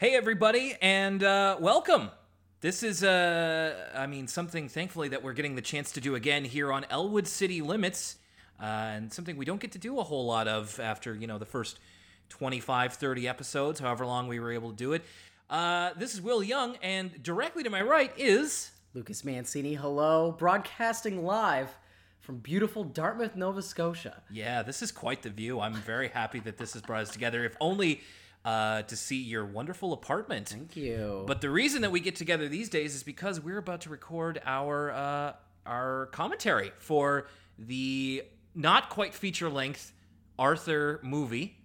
Hey, everybody, and uh, welcome. This is, uh, I mean, something thankfully that we're getting the chance to do again here on Elwood City Limits, uh, and something we don't get to do a whole lot of after, you know, the first 25, 30 episodes, however long we were able to do it. Uh, this is Will Young, and directly to my right is. Lucas Mancini, hello, broadcasting live from beautiful Dartmouth, Nova Scotia. Yeah, this is quite the view. I'm very happy that this has brought us together, if only uh, to see your wonderful apartment. Thank you. But the reason that we get together these days is because we're about to record our uh, our commentary for the not quite feature length Arthur movie.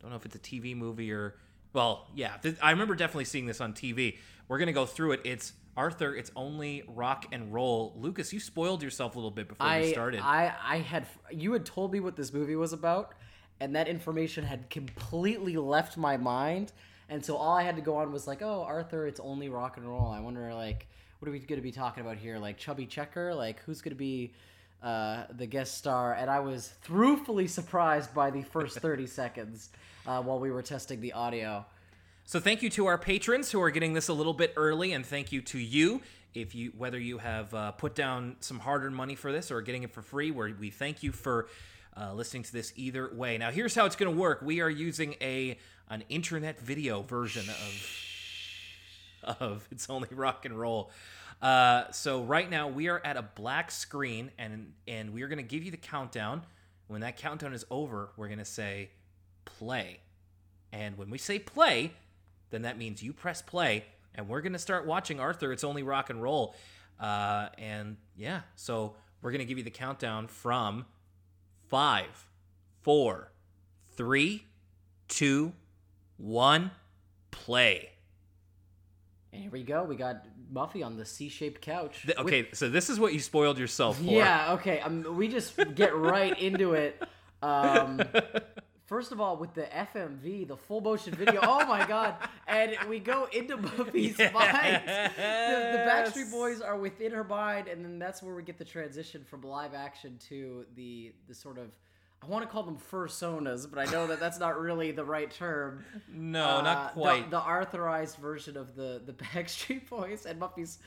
Don't know if it's a TV movie or well, yeah. Th- I remember definitely seeing this on TV. We're gonna go through it. It's Arthur. It's only rock and roll. Lucas, you spoiled yourself a little bit before I, we started. I, I had you had told me what this movie was about, and that information had completely left my mind. And so all I had to go on was like, oh, Arthur, it's only rock and roll. I wonder, like, what are we going to be talking about here? Like Chubby Checker? Like, who's going to be uh, the guest star? And I was throughfully surprised by the first 30 seconds uh, while we were testing the audio. So thank you to our patrons who are getting this a little bit early, and thank you to you if you whether you have uh, put down some hard-earned money for this or getting it for free. Where we thank you for uh, listening to this either way. Now here's how it's going to work. We are using a an internet video version of of it's only rock and roll. Uh, so right now we are at a black screen, and and we are going to give you the countdown. When that countdown is over, we're going to say play. And when we say play, then that means you press play and we're going to start watching Arthur. It's only rock and roll. Uh, and yeah, so we're going to give you the countdown from five, four, three, two, one, play. And here we go. We got Muffy on the C-shaped couch. Th- with- okay, so this is what you spoiled yourself for. Yeah, okay. Um, we just get right into it. Um, first of all, with the FMV, the full motion video. Oh my god! And we go into Muffy's mind. The, the Backstreet Boys are within her mind, and then that's where we get the transition from live action to the the sort of. I want to call them fursonas, but I know that that's not really the right term. No, Uh, not quite. The, Arthurized version of the the Backstreet Boys, and Muffy's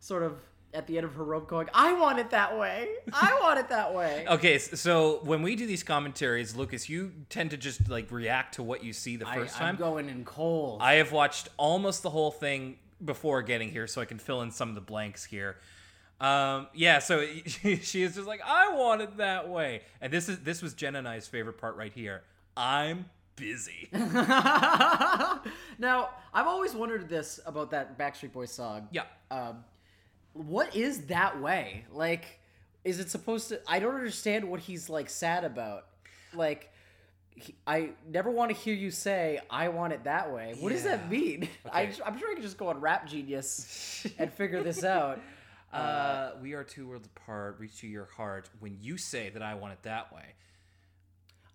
sort of at the end of her rope going, "I want it that way. I want it that way." Okay, so when we do these commentaries, Lucas, you tend to just like react to what you see the I, first I'm time. going in cold. I have watched almost the whole thing before getting here, so I can fill in some of the blanks here. Um, yeah, so she, she is just like, I want it that way, and this is this was Jen and I's favorite part right here. I'm busy. now, I've always wondered this about that Backstreet Boys song. yeah, Um, what is that way? Like, is it supposed to? I don't understand what he's like sad about. Like, he, I never want to hear you say "I want it that way." What does that mean? I, Okay. I'm sure I could just go on Rap Genius and figure this out. uh, we are two worlds apart. Reach to your heart when you say that I want it that way.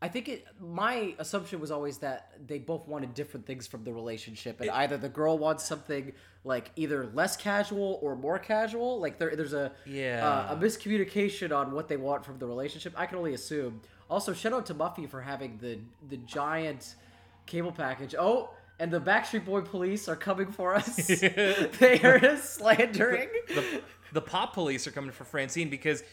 I think it. My assumption was always that they both wanted different things from the relationship, and either the girl wants something like either less casual or more casual. Like there, there's a Yeah. uh, a miscommunication on what they want from the relationship. I can only assume. Also, shout out to Muffy for having the the giant cable package. Oh, and the Backstreet Boy police are coming for us. they are slandering. the, the pop police are coming for Francine because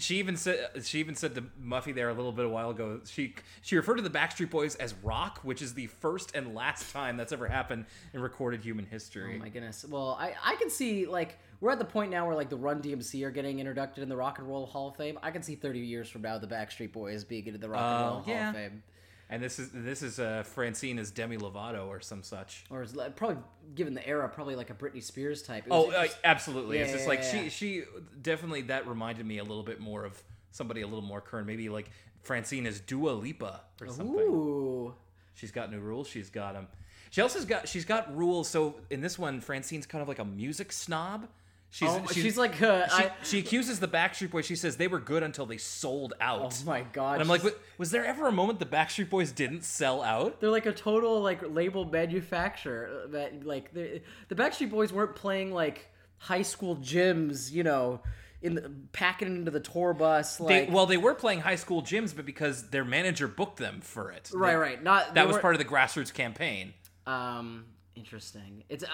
she even said she even said to Muffy there a little bit a while ago. She she referred to the Backstreet Boys as rock, which is the first and last time that's ever happened in recorded human history. Oh my goodness. Well, I, I can see like we're at the point now where like the Run DMC are getting introduced in the Rock and Roll Hall of Fame. I can see 30 years from now the Backstreet Boys being into the Rock and Oh, Roll Hall yeah. of Fame. And this is this is uh, Francine as Demi Lovato or some such. Or is probably given the era, probably like a Britney Spears type. It Oh, was uh, just- absolutely. it's just yeah, like yeah. she she definitely that reminded me a little bit more of somebody a little more current. Maybe like Francine as Dua Lipa or something. Ooh. She's got new rules. She's got them. She also has got she's got rules. So in this one, Francine's kind of like a music snob. She's Oh, she's, like, uh, she, I, she accuses the Backstreet Boys. She says they were good until they sold out. oh my god. and I'm like, was there ever a moment the Backstreet Boys didn't sell out? they're like a total like label manufacturer that like the Backstreet Boys weren't playing like high school gyms, you know, in the, packing into the tour bus. They, Like, well, they were playing high school gyms, but because their manager booked them for it. right, They- right. Not That was part of the grassroots campaign. Um, Interesting. It's, uh,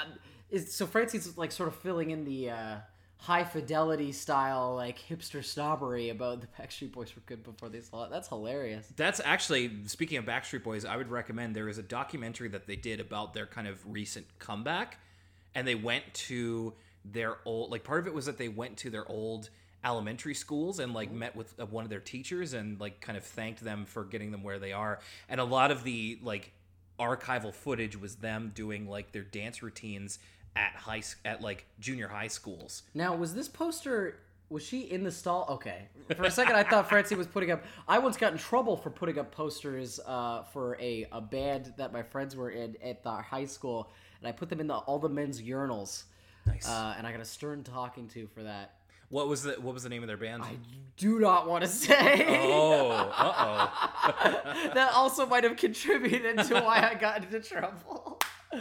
it's so Francie's like sort of filling in the uh, high fidelity style like hipster snobbery about the Backstreet Boys were good before they saw it. That's hilarious. That's actually speaking of Backstreet Boys. I would recommend there is a documentary that they did about their kind of recent comeback, and they went to their old like part of it was that they went to their old elementary schools and like met with uh, one of their teachers and like kind of thanked them for getting them where they are and a lot of the like archival footage was them doing like their dance routines at high at like junior high schools Now, was this poster? Was she in the stall? Okay. For a second, I thought Francie was putting up. I once got in trouble for putting up posters uh, for a, a band that my friends were in at the high school, and I put them in the all the men's urinals. Nice. Uh, and I got a stern talking to for that. what was the what was the name of their band I do not want to say. oh uh-oh that also might have contributed to why I got into trouble.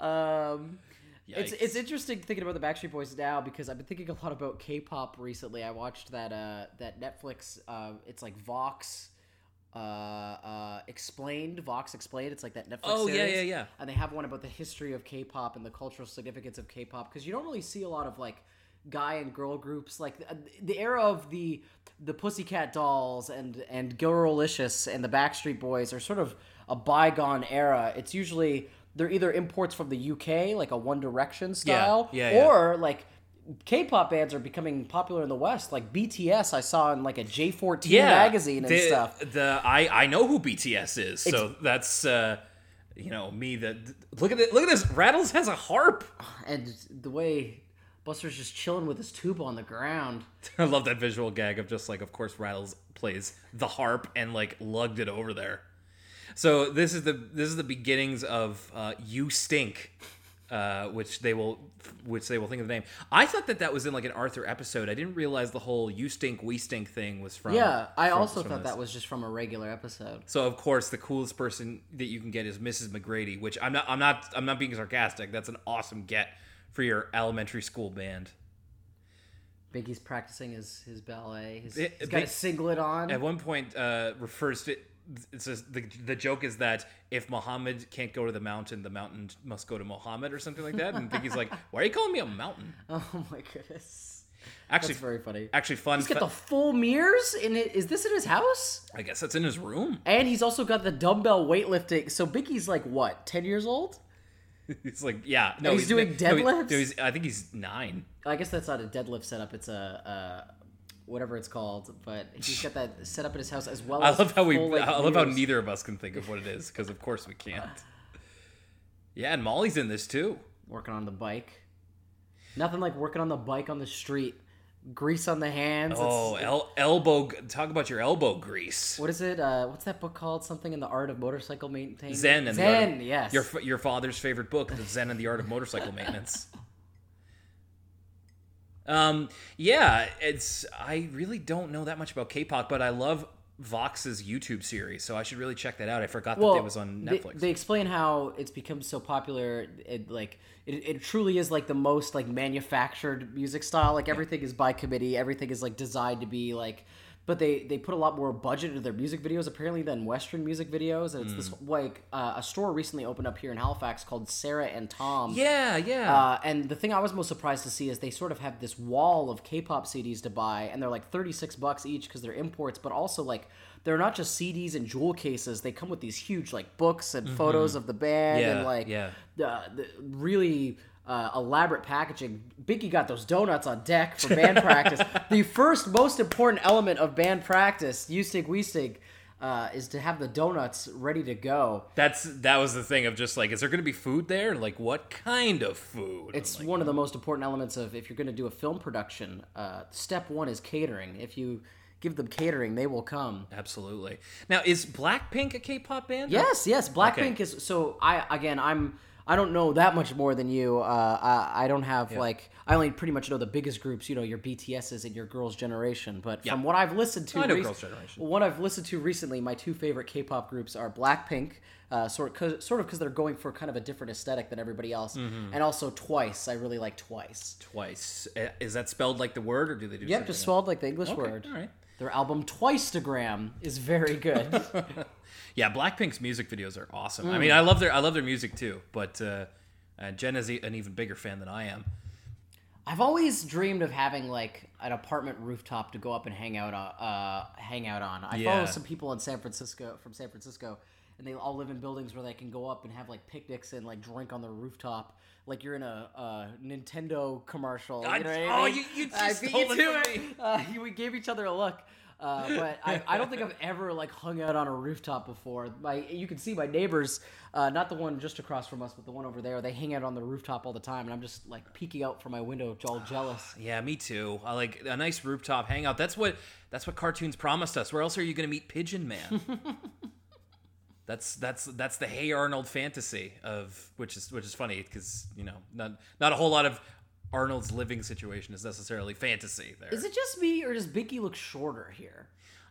Um, Yikes. it's interesting thinking about the Backstreet Boys now because I've been thinking a lot about K-pop recently. I watched that uh, that Netflix. Uh, it's like Vox. Uh, uh, explained Vox explained. It's like that Netflix. Oh, yeah, yeah, yeah. And they have one about the history of K-pop and the cultural significance of K-pop because you don't really see a lot of like guy and girl groups like the, the era of the the Pussycat Dolls and and Girlicious and the Backstreet Boys are sort of a bygone era. It's usually they're either imports from the UK like a One Direction style yeah, yeah. or like K-pop bands are becoming popular in the West. Like BTS, I saw in like a J14 magazine and the, stuff. The I I know who BTS is, so that's uh, you know me. That look at it. Look at this. Rattles has a harp. And the way Buster's just chilling with his tuba on the ground. I love that visual gag of just like, of course, Rattles plays the harp and like lugged it over there. So this is the this is the beginnings of uh, "You Stink," uh, which they will which they will think of the name. I thought that that was in like an Arthur episode. I didn't realize the whole "You Stink, We Stink" thing was from. Yeah, I from- also from thought this. that was just from a regular episode. So of course the coolest person that you can get is Mrs. MacGrady, which I'm not I'm not I'm not being sarcastic. That's an awesome get for your elementary school band. Biggie's practicing his, his ballet. His, It- he's got a Big- singlet on. At one point uh refers to it says the the joke is that if Muhammad can't go to the mountain, the mountain must go to Muhammad or something like that. And Biggie's like, "Why are you calling me a mountain?" Oh my goodness. Actually, That's very funny. actually fun. He's got fa- the full mirrors in it. Is this in his house? I guess that's in his room. And he's also got the dumbbell weightlifting. So Biggie's like what, ten years old? He's like, yeah, no, he's doing no, he- deadlifts? no, he's- I think he's nine. I guess that's not a deadlift setup. It's a, a whatever it's called. But he's got that set up in his house as well. I as love how we. like, I love how neither of us can think of what it is because, of course, we can't. Yeah, and Molly's in this too. working on the bike. Nothing like working on the bike on the street. Grease on the hands. Oh, el- elbow. Talk about your elbow grease. what is it? Uh, what's that book called? Something in the art of motorcycle maintenance. Zen and the Zen. art of- yes. Your your father's favorite book, The Zen and the Art of Motorcycle Maintenance. Um, yeah, it's. I really don't know that much about K-pop, but I love Vox's YouTube series, so I should really check that out. I forgot that it was on they- Netflix. They, explain how it's become so popular. It like it, it truly is like the most like manufactured music style. Like everything is by committee. Everything is like designed to be like. But they they put a lot more budget into their music videos apparently than Western music videos. And it's this Mm. like uh, a store recently opened up here in Halifax called Sarah and Tom. yeah, yeah. Uh, and the thing I was most surprised to see is they sort of have this wall of K-pop CDs to buy, and they're like thirty-six bucks each because they're imports, but also like they're not just CDs and jewel cases. They come with these huge like books and photos of the band Mm-hmm. Yeah, and like yeah. the really uh, elaborate packaging. Biggie got those donuts on deck for band practice. The first most important element of band practice, you stink, we stink. Uh, is to have the donuts ready to go. That's that was the thing of just like, is there going to be food there? Like, what kind of food? It's like, one of the most important elements of if you're going to do a film production. Uh, step one is catering. If you give them catering, they will come. absolutely. Now, is Blackpink a K-pop band? Yes, yes. Blackpink Okay. is so. I again, I'm. I don't know that much more than you. Uh, I, I don't have like. I only pretty much know the biggest groups. You know, your BTSs and your Girls' Generation. But from what I've listened to, I know rec- Girls' Generation. What I've listened to recently, my two favorite K-pop groups are Blackpink. Uh, sort, cause, sort of because they're going for kind of a different aesthetic than everybody else, Mm-hmm. and also Twice. I really like Twice. Twice. Uh, Is that spelled like the word, or do they do? Yep, just spelled like the English Okay, word. all right. Their album Twicetagram is very good. Yeah, Blackpink's music videos are awesome. Mm. I mean, I love their I love their music too, but uh, And Jen is an even bigger fan than I am. I've always dreamed of having like an apartment rooftop to go up and hang out on. Uh, hang out on. I Yeah. follow some people in San Francisco from San Francisco, and they all live in buildings where they can go up and have like picnics and like drink on the rooftop, like you're in a, uh Nintendo commercial. You know I oh, mean? you- you I just stole you it to from me. Uh, we gave each other a look. Uh, but I, I don't think I've ever like hung out on a rooftop before. My you can see my neighbors, uh, not the one just across from us, but the one over there. They hang out on the rooftop all the time, and I'm just like peeking out from my window, all jealous. Yeah, me too. I like a nice rooftop hangout. That's what that's what cartoons promised us. Where else are you going to meet Pigeon Man? that's that's that's the Hey Arnold fantasy of which is which is funny because you know not not a whole lot of Arnold's living situation is necessarily fantasy. There, Is it just me, or does Binky look shorter here?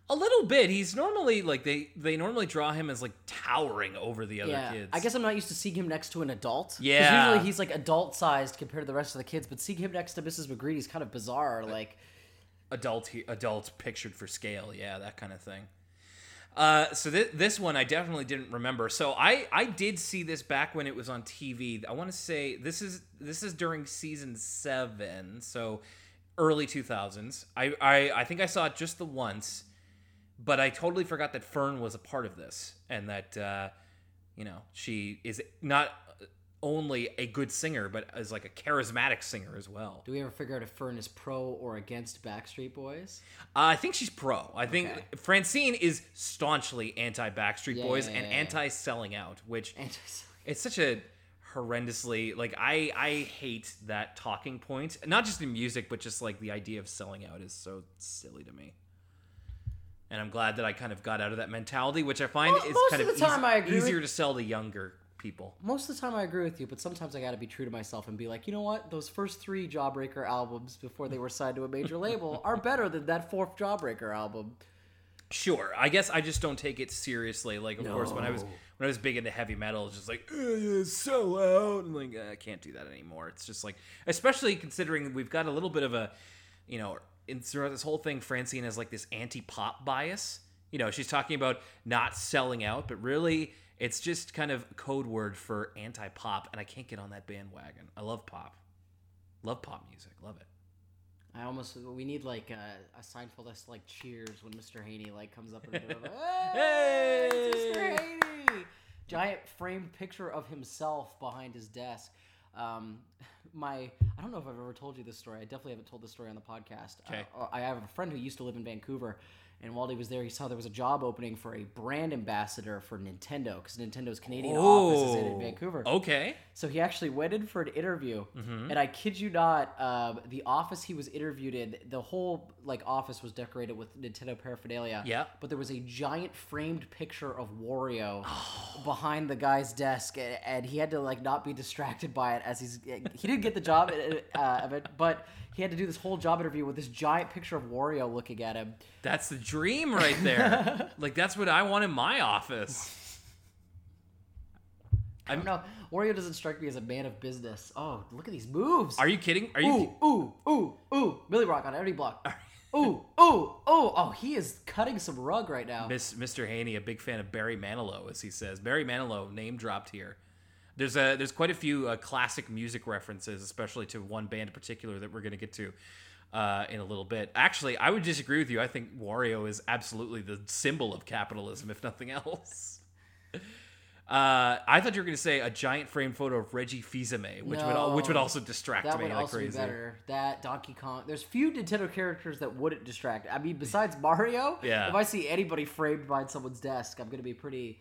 a little bit. He's normally like they they normally draw him as like towering over the other Yeah, kids. I guess I'm not used to seeing him next to an adult. Yeah. usually he's like adult sized compared to the rest of the kids, but seeing him next to Mrs. MacGrady is kind of bizarre. Like, adult he- adult pictured for scale yeah that kind of thing uh, so th- this one i definitely didn't remember. So i i did see this back when it was on tv i want to say this is this is during season seven so early 2000s I, I i think i saw it just the once but i totally forgot that fern was a part of this and that uh you know she is not only a good singer but as like a charismatic singer as well do we ever figure out if Fern is pro or against Backstreet Boys? Uh, I think she's pro. I think Okay. Francine is staunchly anti Backstreet Yeah, Boys yeah, and yeah, yeah. anti selling out, which And it's such a horrendously like I I hate that talking point. Not just in music, but just like the idea of selling out is so silly to me. And I'm glad that I kind of got out of that mentality, which I find Mo- is kind of of easy- I agree with- easier to sell to younger people. most of the time I agree with you, but sometimes I got to be true to myself and be like, you know what? Those first three Jawbreaker albums before they were signed to a major label are better than that fourth Jawbreaker album. Sure. I guess I just don't take it seriously. Like, of course, when I was when I was big into heavy metal, it's just like "Uh, sell out, and like uh, I can't do that anymore. It's just like, especially considering we've got a little bit of a, you know, in throughout this whole thing, Francine has like this anti-pop bias. You know, she's talking about not selling out, but really, it's just kind of code word for anti-pop, and I can't get on that bandwagon. I love pop, love pop music, love it. I almost we need like a, a Seinfeld that's like Cheers when Mr. Haney like comes up middle of Hey! hey, Mr. Haney! Giant framed picture of himself behind his desk. Um, my I don't know if I've ever told you this story. I definitely haven't told this story on the podcast. Okay. Uh, I have a friend who used to live in Vancouver, and while he was there, he saw there was a job opening for a brand ambassador for Nintendo because Nintendo's Canadian office is in, in Vancouver. Okay. So he actually went in for an interview, Mm-hmm. and I kid you not, um, the office he was interviewed in, the whole like office was decorated with Nintendo paraphernalia. Yeah. But there was a giant framed picture of Wario behind the guy's desk, and, and he had to like not be distracted by it as he's he didn't get the job uh, of it, but he had to do this whole job interview with this giant picture of Wario looking at him. That's the dream right there. like that's what I want in my office. I don't know. Wario doesn't strike me as a man of business. Oh, look at these moves. Are you kidding? Are you? Ooh, ooh, ooh, ooh. Billy Rock on every block. Ooh, ooh, ooh. Oh, he is cutting some rug right now. Miss, Mr. Haney, a big fan of Barry Manilow, as he says. Barry Manilow, name dropped here. There's a there's quite a few uh, classic music references, especially to one band in particular that we're going to get to uh, in a little bit. Actually, I would disagree with you. I think Wario is absolutely the symbol of capitalism, if nothing else. Uh, I thought you were going to say a giant frame photo of Reggie Fils-Aimé, which would al- which would also distract That me would like also crazy. be better. That Donkey Kong. There's few Nintendo characters that wouldn't distract. I mean, besides Mario, Yeah. if I see anybody framed behind someone's desk, I'm gonna be pretty,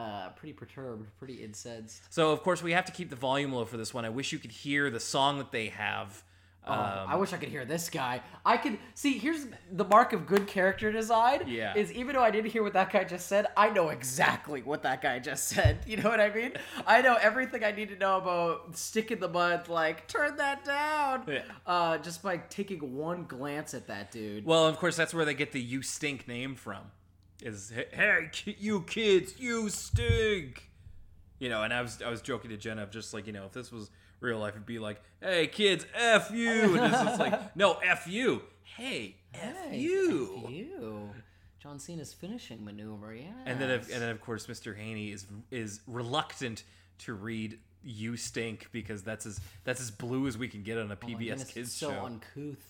uh, pretty perturbed, pretty incensed. So of course we have to keep the volume low for this one. I wish you could hear the song that they have. Oh, Um, I wish I could hear this guy. I could see. Here's the mark of good character design. Yeah. Is even though I didn't hear what that guy just said, I know exactly what that guy just said. You know what I mean? I know everything I need to know about stick in the mud. Like turn that down. Yeah. Uh, just by taking one glance at that dude. Well, of course, that's where they get the "you stink" name from. Is hey, you kids, you stink. You know, and I was I was joking to Jenna of just like you know if this was real life, it'd be like, hey kids, f you, and it's just like no f you, hey f Hey, you. F you. John Cena's finishing maneuver. Yeah. And then, of, and then of course, Mr. Haney is is reluctant to read "You stink" because that's as that's as blue as we can get on a Oh PBS goodness, Kids so show. uncouth.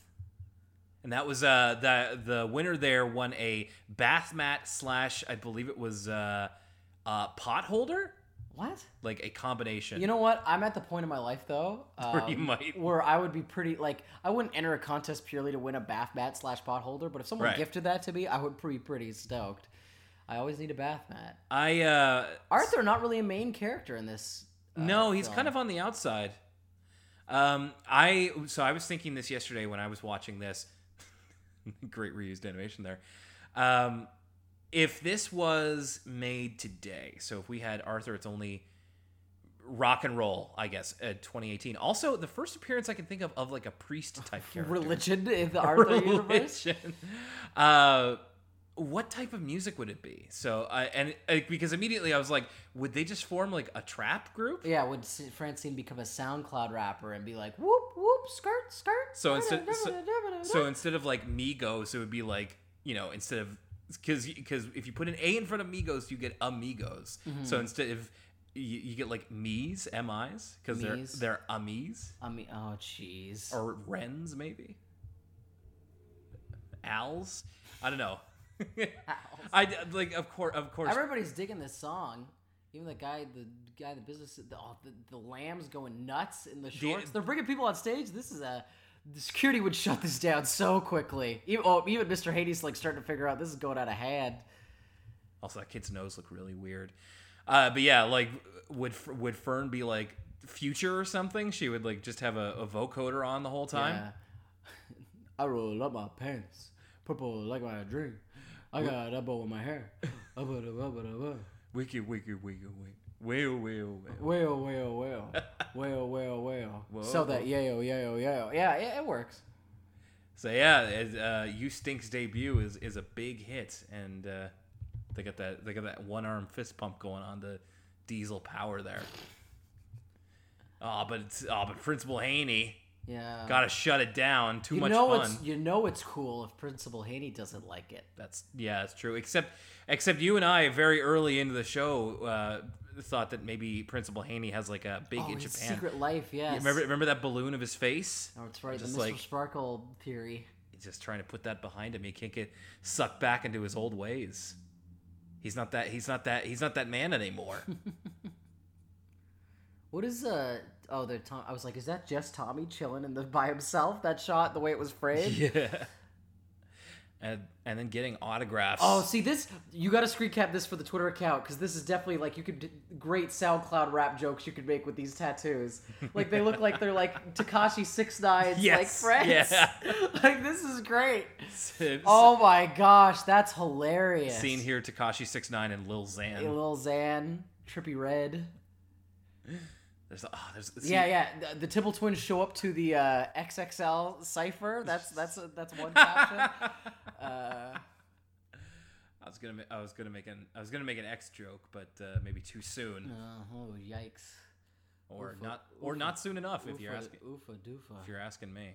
And that was uh the the winner there won a bath mat slash I believe it was uh uh pot holder What? like a combination. You know what? I'm at the point in my life though, Where you um, might- where I would be pretty like I wouldn't enter a contest purely to win a bath mat slash pot holder, but if someone Right. gifted that to me, I would be pretty stoked. I always need a bath mat. I uh Arthur, not really a main character in this. uh, no, he's film. kind of on the outside. Um, I so I was thinking this yesterday when I was watching this. Great reused animation there. Um, if this was made today, so if we had Arthur, it's only rock and roll, I guess, at 2018. Also, the first appearance I can think of of like a priest type character. religion in the Arthur universe. Uh, what type of music would it be? So, I and uh, because immediately I was like, would they just form like a trap group? Yeah, would Francine become a SoundCloud rapper and be like whoop whoop skirt skirt? So instead, so, so instead of like Migos, it would be like you know instead of because because if you put an A in front of Migos, you get amigos. Mm-hmm. So instead of you, you get like me's, mi's, because they're they're amis I mean, oh jeez. or wrens maybe. Als, I don't know. I like of course of course Everybody's digging this song. Even the guy, the guy, the business, the, oh, the, the lambs going nuts in the shorts. They're bringing people on stage. This is a the security would shut this down so quickly. Even, oh, even Mr. Haney like starting to figure out this is going out of hand. Also, that kid's nose looked really weird. Uh, but yeah, like, would would Fern be like future or something? She would like just have a, a vocoder on the whole time. Yeah. I roll up my pants, purple like my dream. I got a bow in my hair. Up it up, up it up, up. Wiki, wiki, wiki, wiki. Well, well, well. Well, well, well, well, well, well. Whoa. So that yayo, yayo, yayo. Yeah, it, it works. So yeah, it, uh, You Stink's debut is is a big hit, and uh, they got that they got that one arm fist pump going on the diesel power there. Oh, but it's, oh, but Principal Haney Yeah. got to shut it down. Too you much know fun. it's you know it's cool if Principal Haney doesn't like it. That's yeah, that's true. Except except you and I very early into the show uh, thought that maybe Principal Haney has like a big oh, in his Japan. secret life, yes. Yeah, remember remember that balloon of his face? Oh, it's right. Just the Mr. like- Sparkle theory. He's just trying to put that behind him. He can't get sucked back into his old ways. He's not that. He's not that. He's not that man anymore. What is uh? Oh, the Tom. I was like, is that just Tommy chilling in the by himself? That shot, the way it was framed. yeah. And and then getting autographs. Oh, see this. You got to screen cap this for the Twitter account because this is definitely like you could great SoundCloud rap jokes you could make with these tattoos. Like they look like they're like Tekashi Six Nine's like Yes, friends. yeah. like this is great. oh. Oh my gosh, that's hilarious. Seen here, Tekashi Six Nine and Lil Xan. Hey, Lil Xan, Trippie Redd. There's oh, there's Yeah, yeah. The, the Tibble twins show up to the uh, XXL cipher. That's that's a, that's one caption. uh, I was gonna I was gonna make an I was gonna make an X joke, but uh, maybe too soon, oh yikes! or Oofa, not or oofa, not soon enough if you're asking oofa doofa. if you're asking me.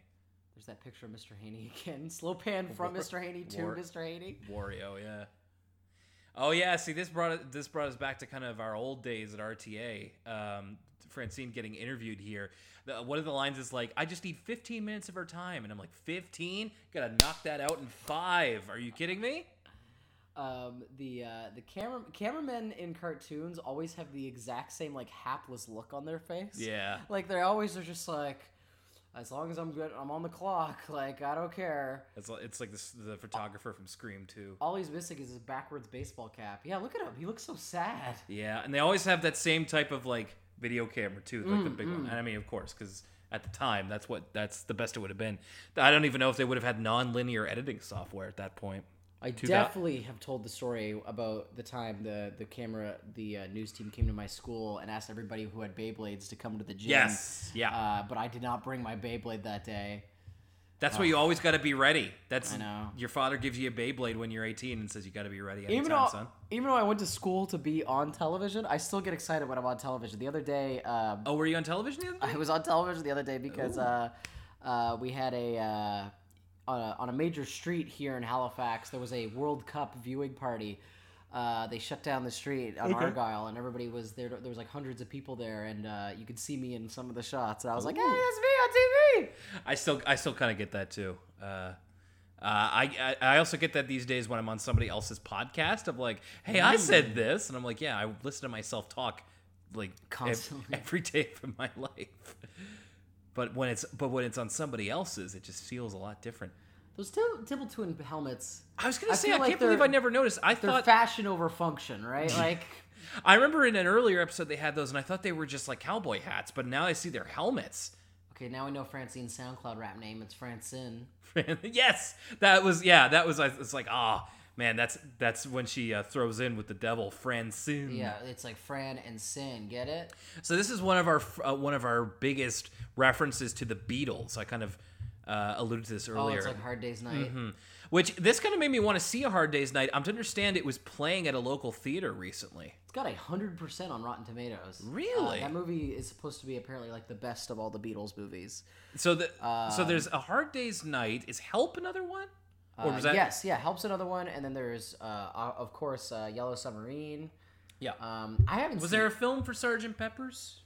There's that picture of Mr. Haney again. Slow pan from War- Mr. Haney to war- Mr. Haney. Wario, yeah. Oh yeah, see this brought this brought us back to kind of our old days at RTA. Um, Francine getting interviewed here. The, one of the lines is like, "I just need 15 minutes of her time," and I'm like, "15? Gotta knock that out in five. Are you kidding me?" Um, the uh, the camera cameramen in cartoons always have the exact same like hapless look on their face. Yeah. Like they always are just like, as long as I'm good, I'm on the clock. Like I don't care. It's like, it's like this, the photographer from Scream too. All he's missing is his backwards baseball cap. Yeah, look at him. He looks so sad. Yeah, and they always have that same type of like video camera too, like the Mm, big one. And I mean, of course, because at the time, that's what that's the best it would have been. I don't even know if they would have had non-linear editing software at that point. I thou- definitely have told the story about the time the the camera the uh, news team came to my school and asked everybody who had Beyblades to come to the gym. Yes, yeah. Uh, but I did not bring my Beyblade that day. That's why you always got to be ready. That's I know. your father gives you a Beyblade when you're 18 and says you got to be ready Even anytime, though, son. even though I went to school to be on television, I still get excited when I'm on television. The other day, um, Oh, were you on television the other day? I was on television the other day because uh, uh, we had a, uh, on a on a major street here in Halifax. There was a World Cup viewing party. Uh, they shut down the street on Okay. Argyle, and everybody was there. There was like hundreds of people there, and uh, you could see me in some of the shots. And I was like, "Hey, that's me on TV." I still I still kind of get that too. Uh, uh, I, I I also get that these days when I'm on somebody else's podcast of like, hey, I said this, and I'm like, yeah, I listen to myself talk like Constantly. every day of my life. But when it's but when it's on somebody else's, it just feels a lot different. Those Tib- Tibble Twin helmets, I was gonna I say I like can't believe I never noticed. I they're thought fashion over function, right? Like, I remember in an earlier episode they had those, and I thought they were just like cowboy hats, but now I see they're helmets. okay, now we know Francine's SoundCloud rap name. It's Francine. yes, that was yeah, that was. It's like ah man, that's that's when she uh, throws in with the devil, Francine. Yeah, it's like Fran and Sin. Get it? So this is one of our uh, one of our biggest references to the Beatles. I kind of uh, alluded to this earlier. Oh, it's like Hard Day's Night. Hmm. Which this kind of made me want to see a Hard Day's Night. I'm to understand it was playing at a local theater recently. It's got a hundred percent on Rotten Tomatoes. Really? Uh, that movie is supposed to be apparently like the best of all the Beatles movies. So the so Um, there's a Hard Day's Night. Is Help another one? Or Uh, was that Yes, yeah, helps another one, and then there's uh, uh, of course uh, Yellow Submarine. yeah? Um, I haven't. was seen, there a film for Sergeant Pepper's?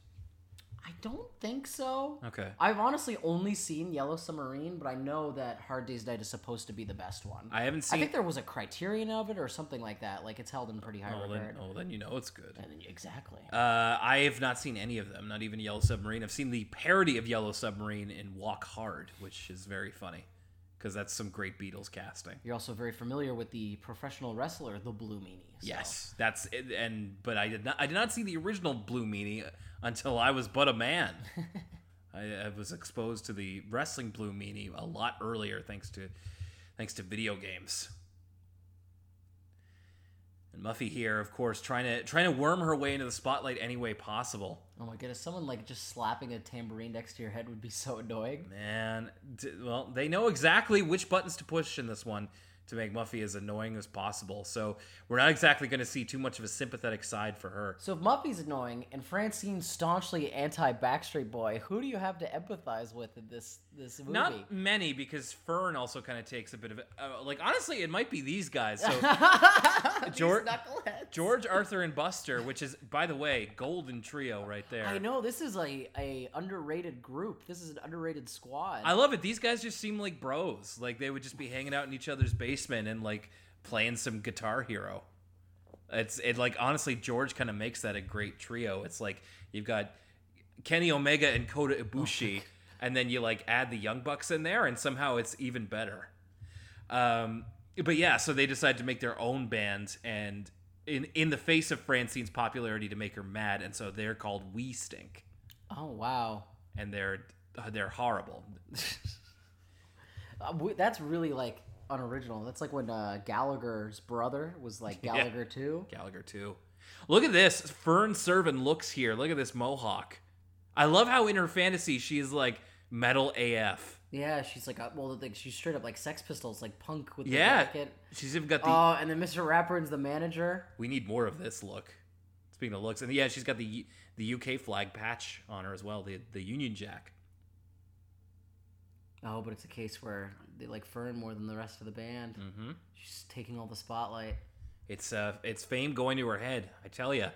I don't think so. Okay. I've honestly only seen Yellow Submarine, but I know that Hard Day's Night is supposed to be the best one. I haven't seen. I think there was a criterion of it or something like that. Like it's held in pretty high oh, then, regard. oh, then you know it's good. And then- exactly. Uh, I have not seen any of them, not even Yellow Submarine. I've seen the parody of Yellow Submarine in Walk Hard, which is very funny because that's some great Beatles casting. You're also very familiar with the professional wrestler, the Blue Meanie. so- Yes, that's it, and but I did not I did not see the original Blue Meanie until I was but a man. I, I was exposed to the wrestling Blue Meanie a lot earlier, thanks to thanks to video games. And Muffy here, of course, trying to trying to worm her way into the spotlight any way possible. Oh my goodness, someone like just slapping a tambourine next to your head would be so annoying. Man, well, they know exactly which buttons to push in this one to make Muffy as annoying as possible. So we're not exactly going to see too much of a sympathetic side for her. So if Muffy's annoying and Francine's staunchly anti Backstreet Boy, who do you have to empathize with in this this movie? Not many, because Fern also kind of takes a bit of. Uh, like honestly, it might be these guys. So George-. George, Arthur, and Buster, which is by the way, golden trio right there. I know this is a, a underrated group. This is an underrated squad. I love it. These guys just seem like bros. Like they would just be hanging out in each other's basement and like playing some Guitar Hero. It's it like honestly, George kind of makes that a great trio. It's like you've got Kenny Omega and Kota Ibushi, and then you like add the Young Bucks in there, and somehow it's even better. Um, but yeah, so they decide to make their own band, and in in the face of Francine's popularity, to make her mad, and so they're called We Stink, oh wow, and they're they're horrible. Uh, that's really like unoriginal. That's like when uh, Gallagher's brother was like Yeah. Gallagher too. Gallagher too. Look at this Fern Servant looks here. Look at this mohawk. I love how in her fantasy she is like metal AF. Yeah, she's like, uh, well, like she's straight up like Sex Pistols, like punk with Yeah, the jacket. she's even got the. Oh, and then Mr. Ratburn's the manager. we need more of this look. Speaking of looks, and yeah, she's got the the UK flag patch on her as well. The the Union Jack. Oh, but it's a case where they like Fern more than the rest of the band. Mm-hmm. She's taking all the spotlight. It's uh, it's fame going to her head. I tell you.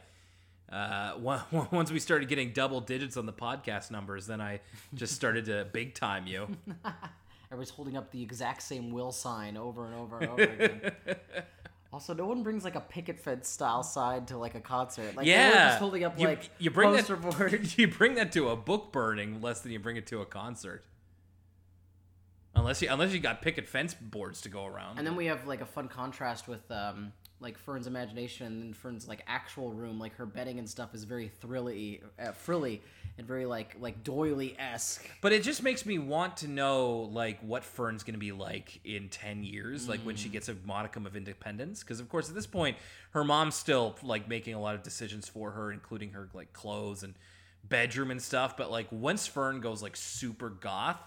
Uh, once we started getting double digits on the podcast numbers, then I just started to big time you. Everybody's holding up the exact same will sign over and over and over again. Also, no one brings like a picket fence style sign to like a concert. Like yeah, just holding up you, like you bring poster that, board. You bring that to a book burning less than you bring it to a concert. Unless you unless you got picket fence boards to go around. And then we have like a fun contrast with um like Fern's imagination and then Fern's like actual room. Like her bedding and stuff is very thrilly, uh, frilly, and very like like doily esque. But it just makes me want to know like what Fern's going to be like in 10 years, like when she Mm. gets a modicum of independence because of course at this point her mom's still like making a lot of decisions for her including her like clothes and bedroom and stuff, but like once Fern goes like super goth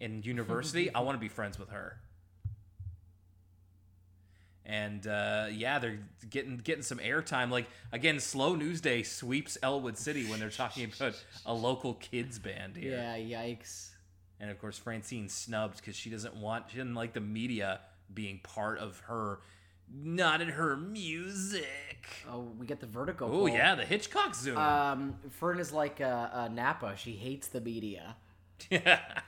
in university, I want to be friends with her. And uh, yeah, they're getting getting some airtime. Like again, Slow News Day sweeps Elwood City when they're talking about a local kids band here. Yeah, yikes. And of course, Francine snubbed because she doesn't want, she doesn't like the media being part of her Not in her music. Oh, we get the vertigo. Oh yeah, the Hitchcock zoom. Um, Fern is like uh, uh, Nappa. She hates the media. yeah.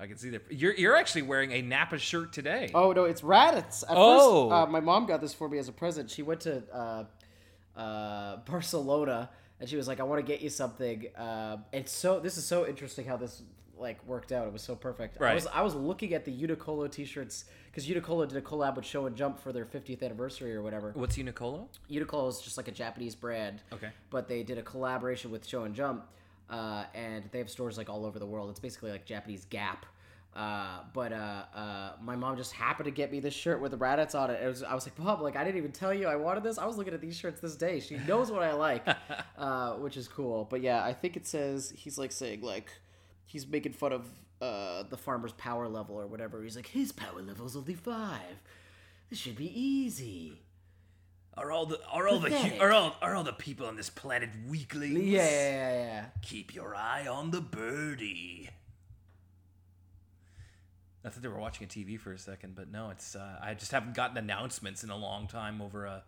I can see that. You're you're actually wearing a Nappa shirt today. Oh no, it's Raditz. At Oh. first, uh, my mom got this for me as a present. She went to uh, uh, Barcelona and she was like, "I want to get you something." Uh, it's so this is so interesting how this like worked out. It was so perfect. I Right. was I was looking at the Uniqlo t-shirts because Uniqlo did a collab with Shonen Jump for their 50th anniversary or whatever. What's Uniqlo? Uniqlo is just like a Japanese brand. Okay. But they did a collaboration with Shonen Jump, uh, and they have stores like all over the world. It's basically like Japanese Gap. Uh, but uh, uh, my mom just happened to get me this shirt with the Raditz on it. it was, I was like, Mom, like I didn't even tell you I wanted this. I was looking at these shirts this day. She knows what I like, uh, which is cool. But yeah, I think it says he's like saying like he's making fun of uh, the farmer's power level or whatever. He's like, his power level's only five. This should be easy. Are all the are all the Pathetic. hu- are all are all the people on this planet weaklings? Yeah, yeah, yeah, yeah. Keep your eye on the birdie. I thought they were watching a TV for a second, but no, it's uh, I just haven't gotten announcements in a long time over a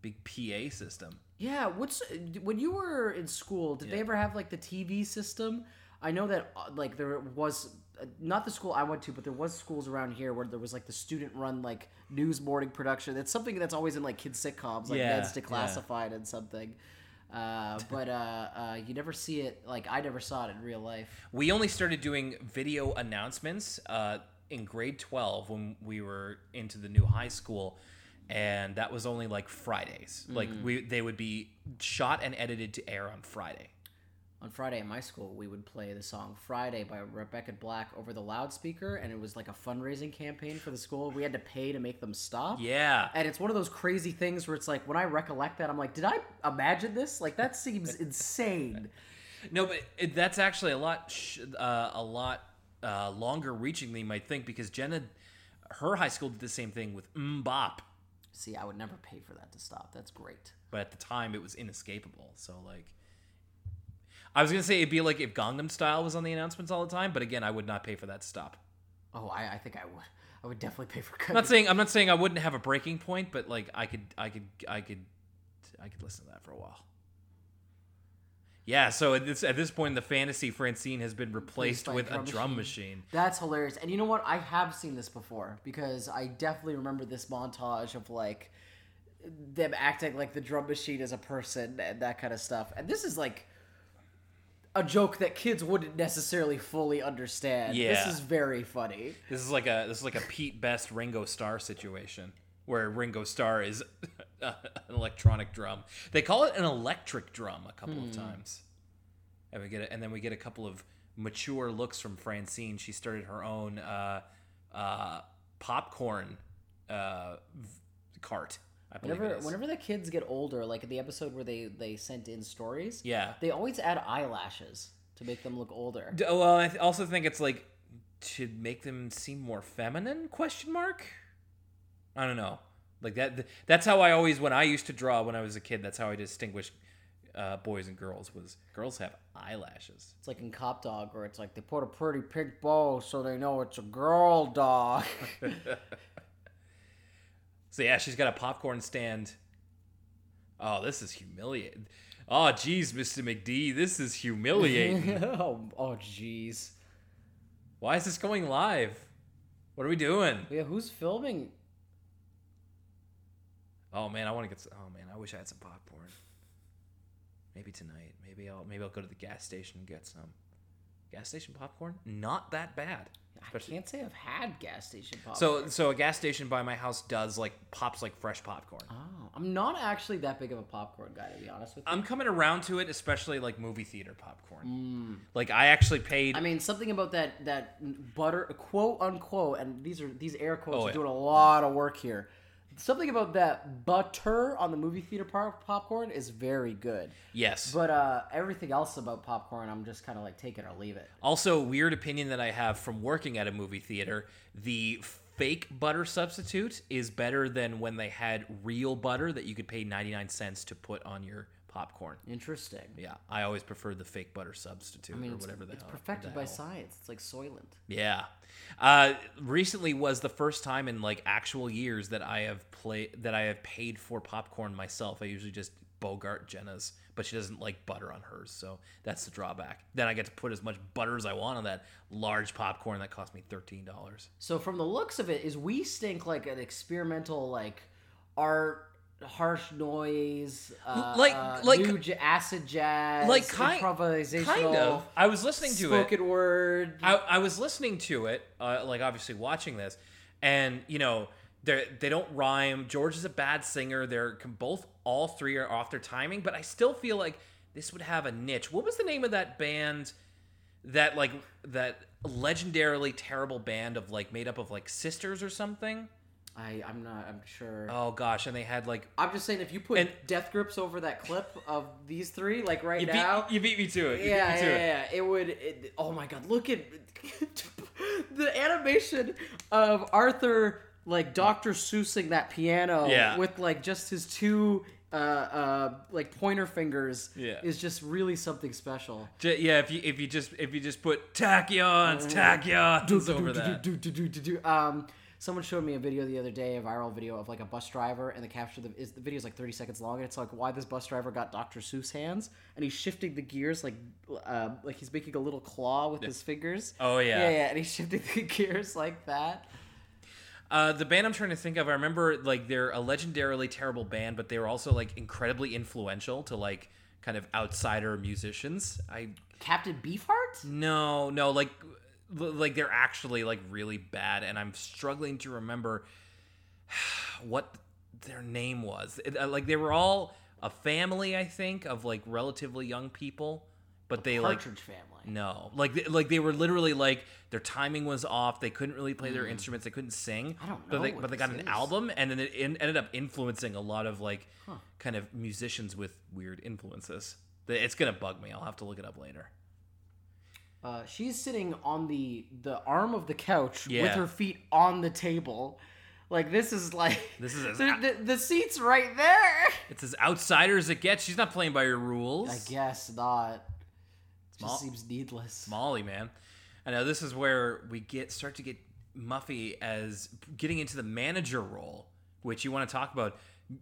big PA system. Yeah, what's when you were in school? Did they ever have like the TV system? I know that uh, like there was not the school I went to, but there was schools around here where there was like the student run like news morning production. That's something that's always in like kids sitcoms, like Yeah, Ned's yeah. Declassified and something. Uh, but uh, uh, you never see it. Like I never saw it in real life. We only started doing video announcements uh, in grade 12 when we were into the new high school. And that was only like Fridays. Like we, they would be shot and edited to air on Friday. On Friday at my school, we would play the song "Friday" by Rebecca Black over the loudspeaker, and it was like a fundraising campaign for the school. We had to pay to make them stop. Yeah. And it's one of those crazy things where it's like when I recollect that, I'm like, did I imagine this? Like that seems insane. No, but it, that's actually a lot, sh- uh, a lot uh, longer reaching than you might think because Jenna, her high school did the same thing with MMMBop, See, I would never pay for that to stop. That's great. but at the time it was inescapable. So like, I was gonna say it'd be like if Gangnam Style was on the announcements all the time, but again, I would not pay for that to stop. Oh, I, I think I would. I would definitely pay for. I'm not saying I'm not saying I wouldn't have a breaking point, but like I could, I could, I could, I could listen to that for a while. Yeah, so at this at this point, the fantasy Francine has been replaced a with a drum drum machine. machine. That's hilarious. And you know what? I have seen this before because I definitely remember this montage of like them acting like the drum machine is a person and that kind of stuff. And this is like a joke that kids wouldn't necessarily fully understand. Yeah. This is very funny. This is like a this is like a Pete Best Ringo Starr situation where Ringo Starr is an electronic drum. They call it an electric drum a couple of times. And we get a, and then we get a couple of mature looks from Francine. She started her own uh, uh, popcorn uh, v- cart. I believe Whenever is. whenever the kids get older, like the episode where they they sent in stories, yeah. they always add eyelashes to make them look older. D- well, I th- also think it's like to make them seem more feminine? Question mark. I don't know. Like that. th- That's how I always, when I used to draw when I was a kid, that's how I distinguished uh, boys and girls. Was girls have eyelashes? It's like in Cop Dog, where it's like they put a pretty pink bow so they know it's a girl dog. So yeah, she's got a popcorn stand. Oh, this is humiliating. Oh, geez, Mr. McD, this is humiliating. oh, oh, jeez. Why is this going live? What are we doing? Yeah, who's filming? Oh man, I want to get. Some, oh man, I wish I had some popcorn. Maybe tonight. Maybe I'll maybe I'll go to the gas station and get some. Gas station popcorn, not that bad. I can't say I've had gas station popcorn. So so a gas station by my house does like pops like fresh popcorn. oh, I'm not actually that big of a popcorn guy, to be honest with you. I'm coming around to it, especially like movie theater popcorn. Mm. Like I actually paid. I mean, something about that that butter, quote unquote, and these are these air quotes Oh, are yeah. doing a lot of work here. Something about that butter on the movie theater pop- popcorn is very good. yes. But uh, everything else about popcorn, I'm just kind of like take it or leave it. Also, weird opinion that I have from working at a movie theater: the fake butter substitute is better than when they had real butter that you could pay 99 cents to put on your popcorn. Interesting. Yeah, I always preferred the fake butter substitute I mean, or whatever it's hell. perfected by hell. science. It's like Soylent. Yeah. Uh, recently was the first time in like actual years that I have played that I have paid for popcorn myself. I usually just Bogart Jenna's, but she doesn't like butter on hers, so that's the drawback. Then I get to put as much butter as I want on that large popcorn that cost me thirteen dollars. So from the looks of it, is We Stink like an experimental like art, harsh noise, uh, Like- uh, like- j- acid jazz, Like kind, improvisational, kind of. I was listening to it. spoken word. I, I was listening to it, uh, like obviously watching this, and you know they they don't rhyme. George is a bad singer. They're both all three are off their timing, but I still feel like this would have a niche. What was the name of that band? That like that legendarily terrible band of like made up of like sisters or something. I I'm not. I'm sure. Oh gosh, and they had like I'm just saying, if you put And- death grips over that clip of these three, like right you beat, now, you beat me to it. You yeah, beat yeah, me to it. yeah, it would. It, oh my god, look at the animation of Arthur like Dr. Seussing that piano Yeah. with like just his two uh uh like pointer fingers Yeah. is just really something special. J- yeah, if you if you just if you just put tachyons, tachyons over that. Um, someone showed me a video the other day, a viral video of like a bus driver, and the capture the is the video is like thirty seconds long, and it's like why this bus driver got Dr. Seuss hands, and he's shifting the gears like uh, like he's making a little claw with his fingers. Oh, yeah. yeah, yeah, and he's shifting the gears like that. Uh, the band I'm trying to think of, I remember like they're a legendarily terrible band, but they were also like incredibly influential to like kind of outsider musicians. I Captain Beefheart? no, no, like like they're actually like really bad, and I'm struggling to remember what their name was. It- uh, like they were all a family, I think, of like relatively young people, but they like Partridge Family. no, like they, like they were literally like their timing was off. They couldn't really play their instruments. They couldn't sing. Hmm. I don't But know they, what but they got an is. album, and then it in, ended up influencing a lot of like kind of musicians with weird influences. It's gonna bug me. I'll have to look it up later. Uh, she's sitting on the the arm of the couch with her feet on the table. Like this is like This is as- the, the, the seat's right there. It's as outsider as it gets. She's not playing by your rules. I guess not. It just seems needless. Molly, man. I know this is where we get start to get Muffy as getting into the manager role, which you want to talk about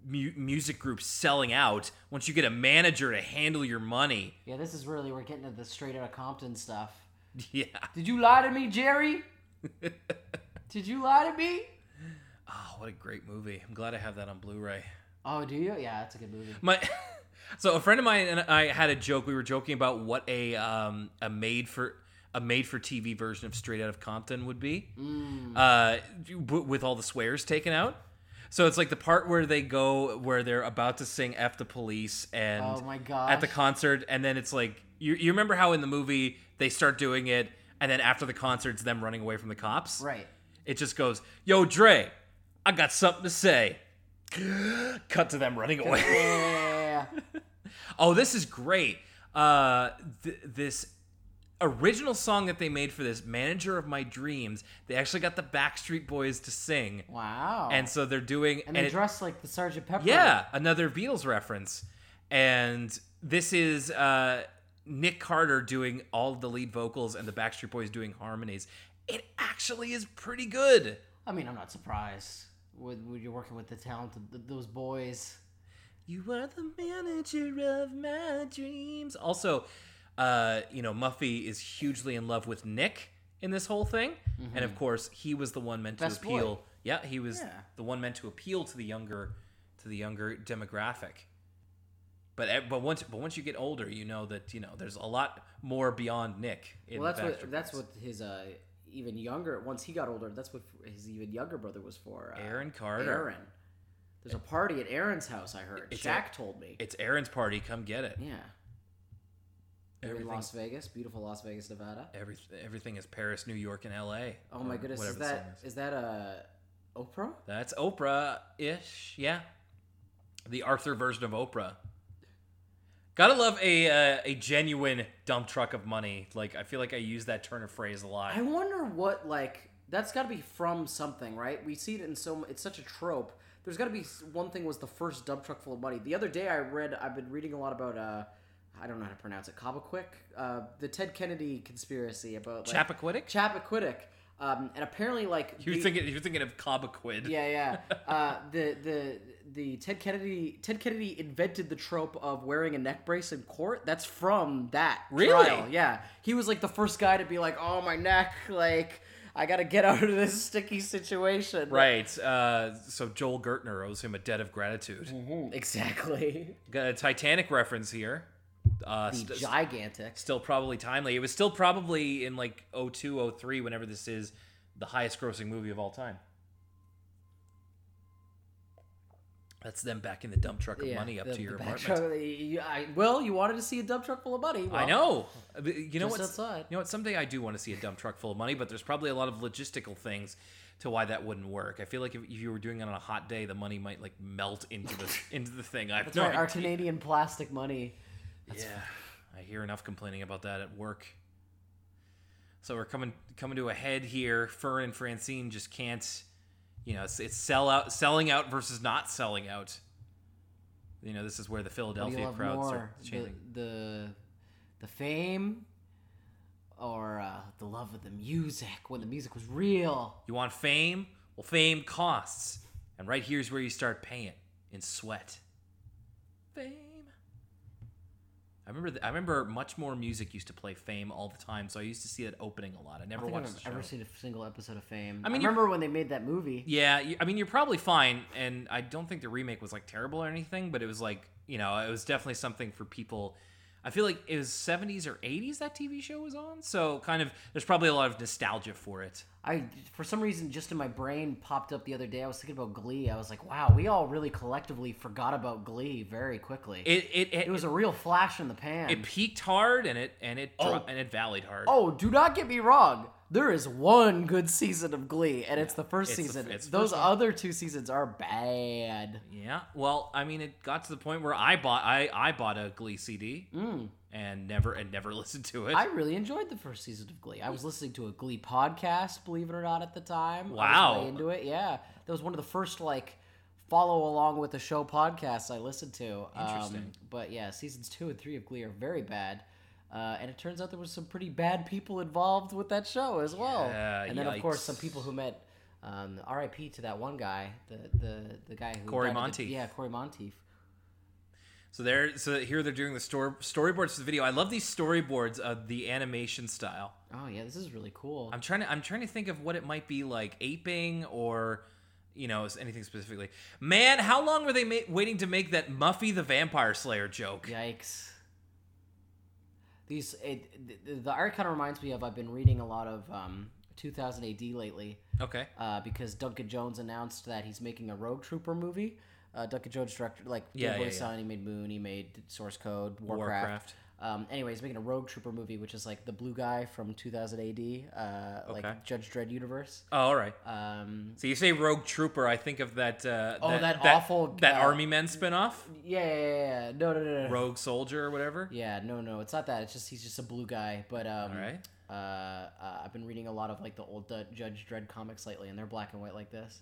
mu- music groups selling out. Once you get a manager to handle your money, Yeah, this is really we're getting to the straight out of Compton stuff. yeah. Did you lie to me, Jerry? Did you lie to me? Oh, what a great movie! I'm glad I have that on Blu-ray. Oh, do you? Yeah, that's a good movie. My so a friend of mine and I had a joke. We were joking about what a um, a made for a made for TV version of Straight Out of Compton would be, uh, w- with all the swears taken out. So it's like the part where they go where they're about to sing "F the Police" and Oh my at the concert, and then it's like you you remember how in the movie they start doing it, and then after the concert's them running away from the cops. Right. It just goes, "Yo, Dre, I got something to say." Cut to them running away. Yeah. Oh, this is great. Uh, th- this original song that they made for this, "Manager of My Dreams," they actually got the Backstreet Boys to sing, wow. and so they're doing. and they dress like the Sergeant Pepper. yeah, another Beatles reference, and this is uh, Nick Carter doing all the lead vocals and the Backstreet Boys doing harmonies. It actually is pretty good. I mean, I'm not surprised when, when you're working with the talented th- those boys. You are the manager of my dreams. Also, uh, you know, Muffy is hugely in love with Nick in this whole thing, and of course, he was the one meant Best to boy. appeal. Yeah, he was Yeah. the one meant to appeal to the younger, to the younger demographic. But but once but once you get older, you know that you know there's a lot more beyond Nick. In Well, that's what that's what his uh even younger once he got older. That's what his even younger brother was for. Uh, Aaron Carter. Aaron. There's a party at Aaron's house. I heard. It's Shaq a- told me. It's Aaron's party. Come get it. yeah. In Everything- Las Vegas, beautiful Las Vegas, Nevada. Everything everything is Paris, New York, and L.A. Oh my goodness, is whatever the song that is that uh Oprah? That's Oprah ish, yeah. The Arthur version of Oprah. Gotta love a uh, a genuine dump truck of money. Like I feel like I use that turn of phrase a lot. I wonder what like that's got to be from something, right? We see it in so it's such a trope. there's got to be one thing was the first dump truck full of money. The other day I read, I've been reading a lot about, uh, I don't know how to pronounce it, Cobequic, uh, the Ted Kennedy conspiracy about like, Chappaquiddick? Chappaquiddick. Um, and apparently, like You're the- thinking you're thinking of Cobequid. yeah, yeah. Uh, the the the Ted Kennedy Ted Kennedy invented the trope of wearing a neck brace in court. That's from that Really? trial. Yeah, he was like the first guy to be like, "Oh, my neck! Like, I gotta get out of this sticky situation." Right. Uh, so Joel Gertner owes him a debt of gratitude. Mhm, Exactly. Got a Titanic reference here. Uh, st- gigantic. still probably timely. It was still probably in like 02, 03, whenever this is the highest grossing movie of all time. That's them back in the dump truck of Yeah, money up the- to your apartment. truck- you- I, well, you wanted to see a dump truck full of money. I know. Uh, You know what? You know what? Someday I do want to see a dump truck full of money, but there's probably a lot of logistical things to why that wouldn't work. I feel like if, if you were doing it on a hot day, the money might like melt into the into the thing. I That's no right. Our. Canadian plastic money. Yeah, I hear enough complaining about that at work. So we're coming coming to a head here. Fern and Francine just can't, you know, it's, it's sell out, selling out versus not selling out. You know, this is where the What do you Philadelphia love crowd more, the, the the fame or uh, the love of the music when the music was real? You want fame? Well, fame costs. And right here's where you start paying in sweat. Fame. I remember th- I remember much more music used to play Fame all the time, so I used to see it opening a lot. I I never think watched I've ever seen a single episode of Fame. I I mean, you- remember when they made that movie? Yeah, you- I mean you're probably fine, and I don't think the remake was like terrible or anything, but it was like you know it was definitely something for people. I feel like it was 70s or 80s that TV show was on, so kind of there's probably a lot of nostalgia for it. I, for some reason, just in my brain popped up the other day. I was thinking about Glee. I was like, wow, we all really collectively forgot about Glee very quickly. It it it, It was a real flash in the pan. it peaked hard and it and it Oh. and it valleyed hard. Oh, do not get me wrong. There is one good season of Glee, and it's the first It's season. the Those first other two seasons are bad. Yeah. Well, I mean, it got to the point where I bought I I bought a Glee CD and never and never listened to it. I really enjoyed the first season of Glee. I was listening to a Glee podcast, believe it or not, at the time. I was Wow. into it. Yeah, that was one of the first like follow along with the show podcasts I listened to. Um, Interesting. but yeah, seasons two and three of Glee are very bad. Uh, and it turns out there was some pretty bad people involved with that show as well. Yeah, and then of course some people who met um, R.I.P. to that one guy, the the the guy who Cory at the- yeah, Cory Monteith. so there, so here they're doing the store storyboards for the video. I love these storyboards of the animation style. Oh yeah, this is really cool. I'm trying to I'm trying to think of what it might be like aping or you know anything specifically. Man, how long were they ma- waiting to make that Muffy the Vampire Slayer joke? Yikes. These it, the, the art kind of reminds me of I've been reading a lot of um, 2000 AD lately Okay. uh, because Duncan Jones announced that he's making a Rogue Trooper movie. Uh, Duncan Jones directed like Yeah, yeah, yeah. Sun, he made Moon, he made Source Code, Warcraft. Warcraft. Um, anyway, he's making a Rogue Trooper movie, which is like the blue guy from 2000 AD, uh, Okay. like Judge Dredd universe. Oh, all right. Um, So you say Rogue Trooper, I think of that. Uh, Oh, that awful, that uh, Army Men spinoff, yeah, yeah, yeah. No, no, no, no. Rogue Soldier or whatever. Yeah, no, no, it's not that. It's just he's just a blue guy. But um, All right. uh, uh, I've been reading a lot of like the old Judge Dredd comics lately, and they're black and white like this,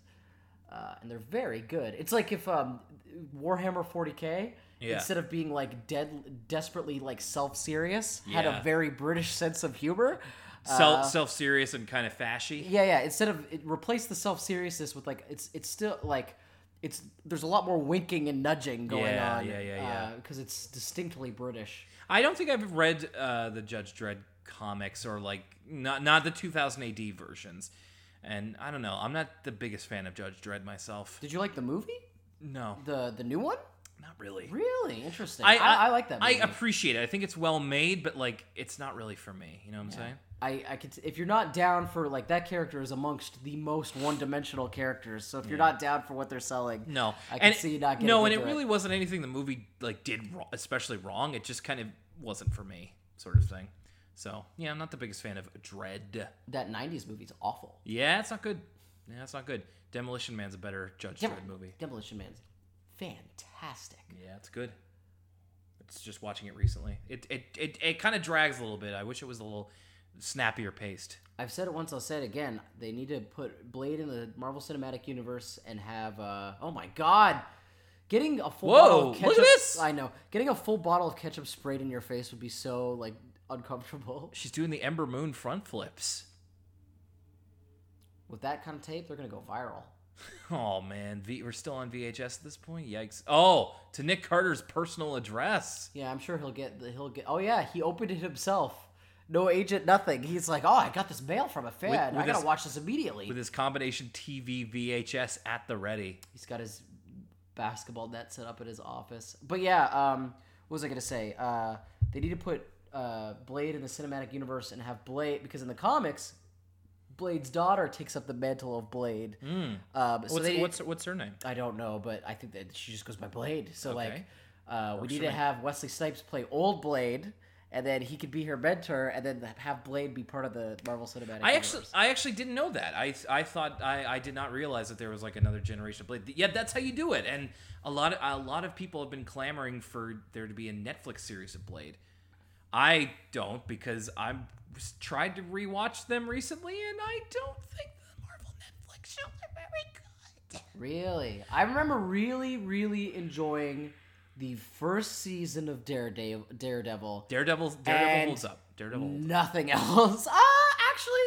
uh, and they're very good. It's like if um, Warhammer 40k, Yeah. instead of being like dead, desperately like self serious, had a very British sense of humor. Self Uh, self serious and kind of fashy. yeah, yeah. Instead of it, replace the self seriousness with like it's it's still like. It's there's a lot more winking and nudging going Yeah, on. yeah, yeah, yeah. Because it's distinctly British. I don't think I've read uh, the Judge Dredd comics or like not not the 2000 AD versions. And I don't know. I'm not the biggest fan of Judge Dredd myself. Did you like the movie? No, The the new one? Not really. Really interesting. I, I, I, like that. Movie. I appreciate it. I think it's well made, but like it's not really for me. You know what I'm saying? I, I could if you're not down for like that character is amongst the most one dimensional characters. So if you're not down for what they're selling, No, I can and see you not getting no, and it. really wasn't anything the movie like did wrong, especially wrong. It just kind of wasn't for me, sort of thing. So yeah, I'm not the biggest fan of Dredd. that '90s movie's awful. Yeah, it's not good. Yeah, it's not good. Demolition Man's a better Judge Dem- Dredd movie. Demolition Man's fantastic. Yeah, it's good. It's just watching it recently. It it it, it kind of drags a little bit. I wish it was a little snappier paced. I've said it once. I'll say it again. They need to put Blade in the Marvel Cinematic Universe and have. Uh, oh my God! Getting a full Whoa, bottle of ketchup, look at this! I know. Getting a full bottle of ketchup sprayed in your face would be so like uncomfortable. She's doing the Ember Moon front flips. With that kind of tape, they're gonna go viral. Oh man, v- we're still on VHS at this point. Yikes! Oh, to Nick Carter's personal address. Yeah, I'm sure he'll get. The, he'll get. Oh yeah, he opened it himself. No agent, nothing. He's like, oh, I got this mail from a fan. with I gotta his- watch this immediately. with his combination TV VHS at the ready. He's got his basketball net set up at his office. But yeah, um, what was I gonna say? Uh, they need to put uh, Blade in the cinematic universe and have Blade because in the comics, Blade's daughter takes up the mantle of Blade. Um, so. What's, they, what's what's her name? I don't know, but I think that she just goes by Blade. So like, uh, we need to me. have Wesley Snipes play old Blade. And then he could be her mentor, and then have Blade be part of the Marvel Cinematic I Universe. actually I actually didn't know that. I I thought I, I did not realize that there was like another generation of Blade. Yeah, that's how you do it. And a lot of a lot of people have been clamoring for there to be a Netflix series of Blade. I don't because I'm tried to rewatch them recently, and I don't think the Marvel Netflix shows are very good. Really? I remember really, really enjoying the first season of Daredevil. Daredevil. Daredevil holds up. Daredevil. holds up. Nothing else. Ah, actually,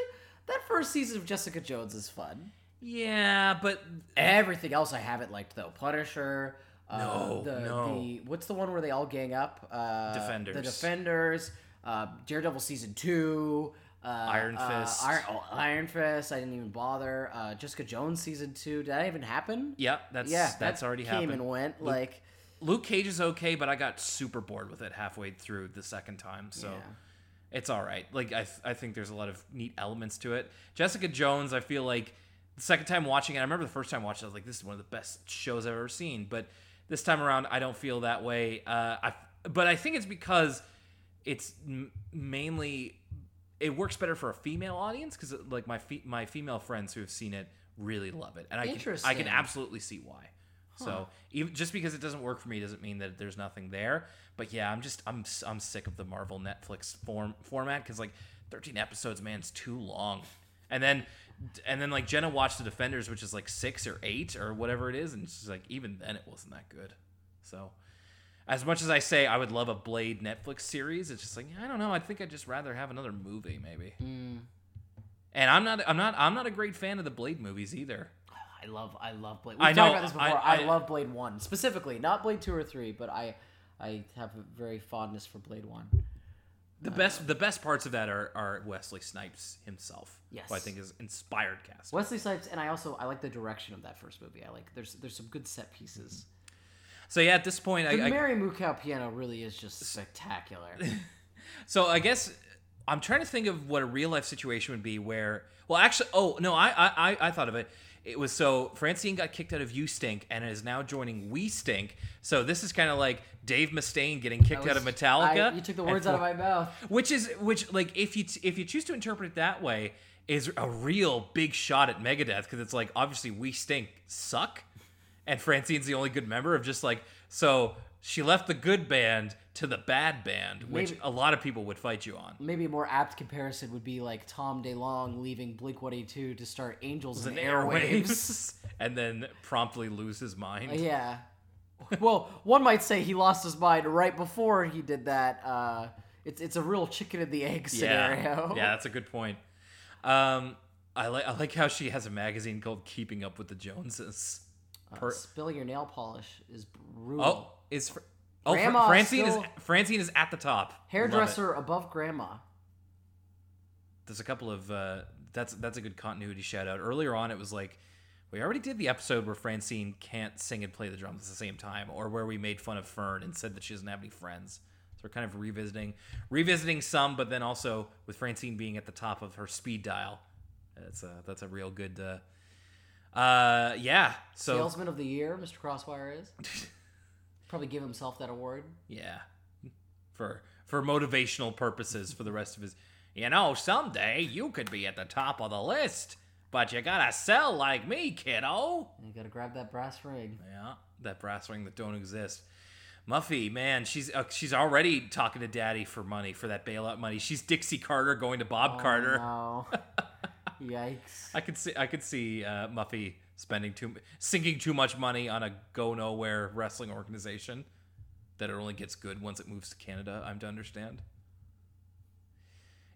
that first season of Jessica Jones is fun. Yeah, but Everything else I haven't liked though. Punisher. Uh, No, the, no. The what's the one where they all gang up? Uh, Defenders. The Defenders. Uh, Daredevil season two. Uh, Iron uh, Fist. Iron, oh, Iron Fist. I didn't even bother. Uh, Jessica Jones season two. Did that even happen? yeah, that's Yeah, that's that already came happened. and went. Like, Luke Cage is okay, but I got super bored with it halfway through the second time. So Yeah. it's all right. Like I, th- I think there's a lot of neat elements to it. Jessica Jones, I feel like the second time watching it, I remember the first time watching, it, I was like, this is one of the best shows I've ever seen. But this time around, I don't feel that way. Uh, I, but I think it's because it's m- mainly it works better for a female audience because like my fe- my female friends who have seen it really love it, and I can I can absolutely see why. So even just because it doesn't work for me doesn't mean that there's nothing there. But yeah, I'm just I'm I'm sick of the Marvel Netflix form format because like 13 episodes, man, it's too long. And then and then like Jenna watched the Defenders, which is like six or eight or whatever it is, and she's like even then it wasn't that good. So as much as I say I would love a Blade Netflix series, it's just like I don't know. I think I'd just rather have another movie maybe. Hmm. And I'm not I'm not I'm not a great fan of the Blade movies either. I love, I love Blade. We've I talked about this before. I- I, I- love Blade One specifically, not Blade Two or Three, but I, I have a very fondness for Blade One. The best the best parts of that are, are Wesley Snipes himself. Yes. Who I think is inspired cast. Wesley Snipes, and I also I like the direction of that first movie. I like there's there's some good set pieces. Mm-hmm. So yeah, at this point The I, I Mary Mukau piano really is just spectacular. so I guess I'm trying to think of what a real life situation would be where well actually oh no I I, I- I thought of it. It was so Francine got kicked out of You Stink and is now joining We Stink. So this is kind of like Dave Mustaine getting kicked out of Metallica. I- you took the words out of my mouth. which is which like if you if you choose to interpret it that way is a real big shot at Megadeth because it's like obviously we stink suck, and Francine's the only good member of just like so she left the good band to the bad band, which Maybe- a lot of people would fight you on. Maybe a more apt comparison would be like Tom DeLonge leaving Blink 182 to start Angels in And Airwaves. and then promptly lose his mind. yeah. Well, one might say he lost his mind right before he did that. Uh, it's it's a real chicken and the egg scenario. Yeah, that's a good point. Um, I like I like how she has a magazine called Keeping Up with the Joneses. Per- Spilling your nail polish is brutal. Oh, is Fr- oh Fr- Francine is Francine is at the top. Hairdresser above grandma. There's a couple of uh, that's that's a good continuity shout out. Earlier on, it was like we already did the episode where Francine can't sing and play the drums at the same time, or where we made fun of Fern and said that she doesn't have any friends. So we're kind of revisiting revisiting some, but then also with Francine being at the top of her speed dial. That's a that's a real good. Uh, uh yeah. So Salesman of the year, Mr. Crosswire is. Probably give himself that award. Yeah. For for motivational purposes for the rest of his You know, someday you could be at the top of the list, but you gotta sell like me, kiddo. You gotta grab that brass ring. Yeah, that brass ring that don't exist. Muffy, man, she's uh, she's already talking to Daddy for money for that bailout money. She's Dixie Carter going to Bob Carter. No. Yikes. I could see I could see uh, Muffy spending too sinking too much money on a go nowhere wrestling organization that it only gets good once it moves to Canada. I'm to understand.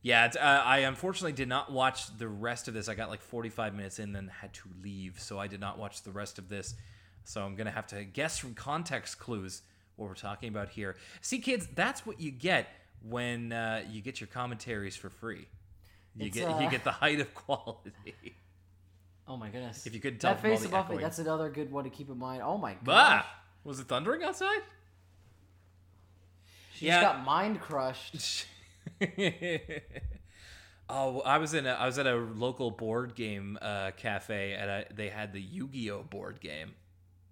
Yeah, it's, uh, I unfortunately did not watch the rest of this. I got like 45 minutes in, then had to leave, so I did not watch the rest of this. So I'm gonna have to guess from context clues what we're talking about here. See, kids, that's what you get when uh, you get your commentaries for free. You It's, get uh, you get the height of quality. Oh my goodness. If you couldn't tell that face the of Buffy, that's another good one to keep in mind. Oh my god. Bah! Was it thundering outside? She Yeah. just got mind crushed. oh, I was in a I was at a local board game uh, cafe and I, they had the Yu-Gi-Oh board game.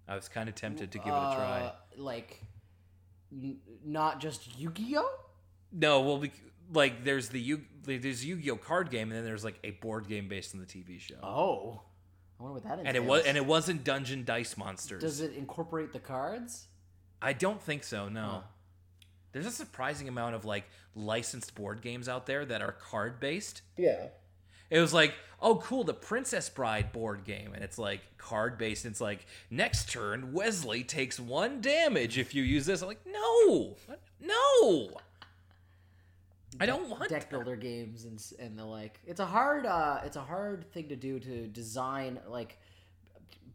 I was kind of tempted to give it a try. Uh, like, n- not just Yu-Gi-Oh. No, well, like there's the Yu there's Yu-Gi-Oh card game and then there's like a board game based on the TV show. Oh, I wonder what that is. and it was and it wasn't Dungeon Dice Monsters. Does it incorporate the cards? I don't think so. No. Huh. There's a surprising amount of like licensed board games out there that are card based. Yeah. It was like, oh, cool, the Princess Bride board game, and it's like card based. It's like next turn, Wesley takes one damage if you use this. I'm like, no, no, I don't want deck that. builder games and and the like. It's a hard uh it's a hard thing to do to design like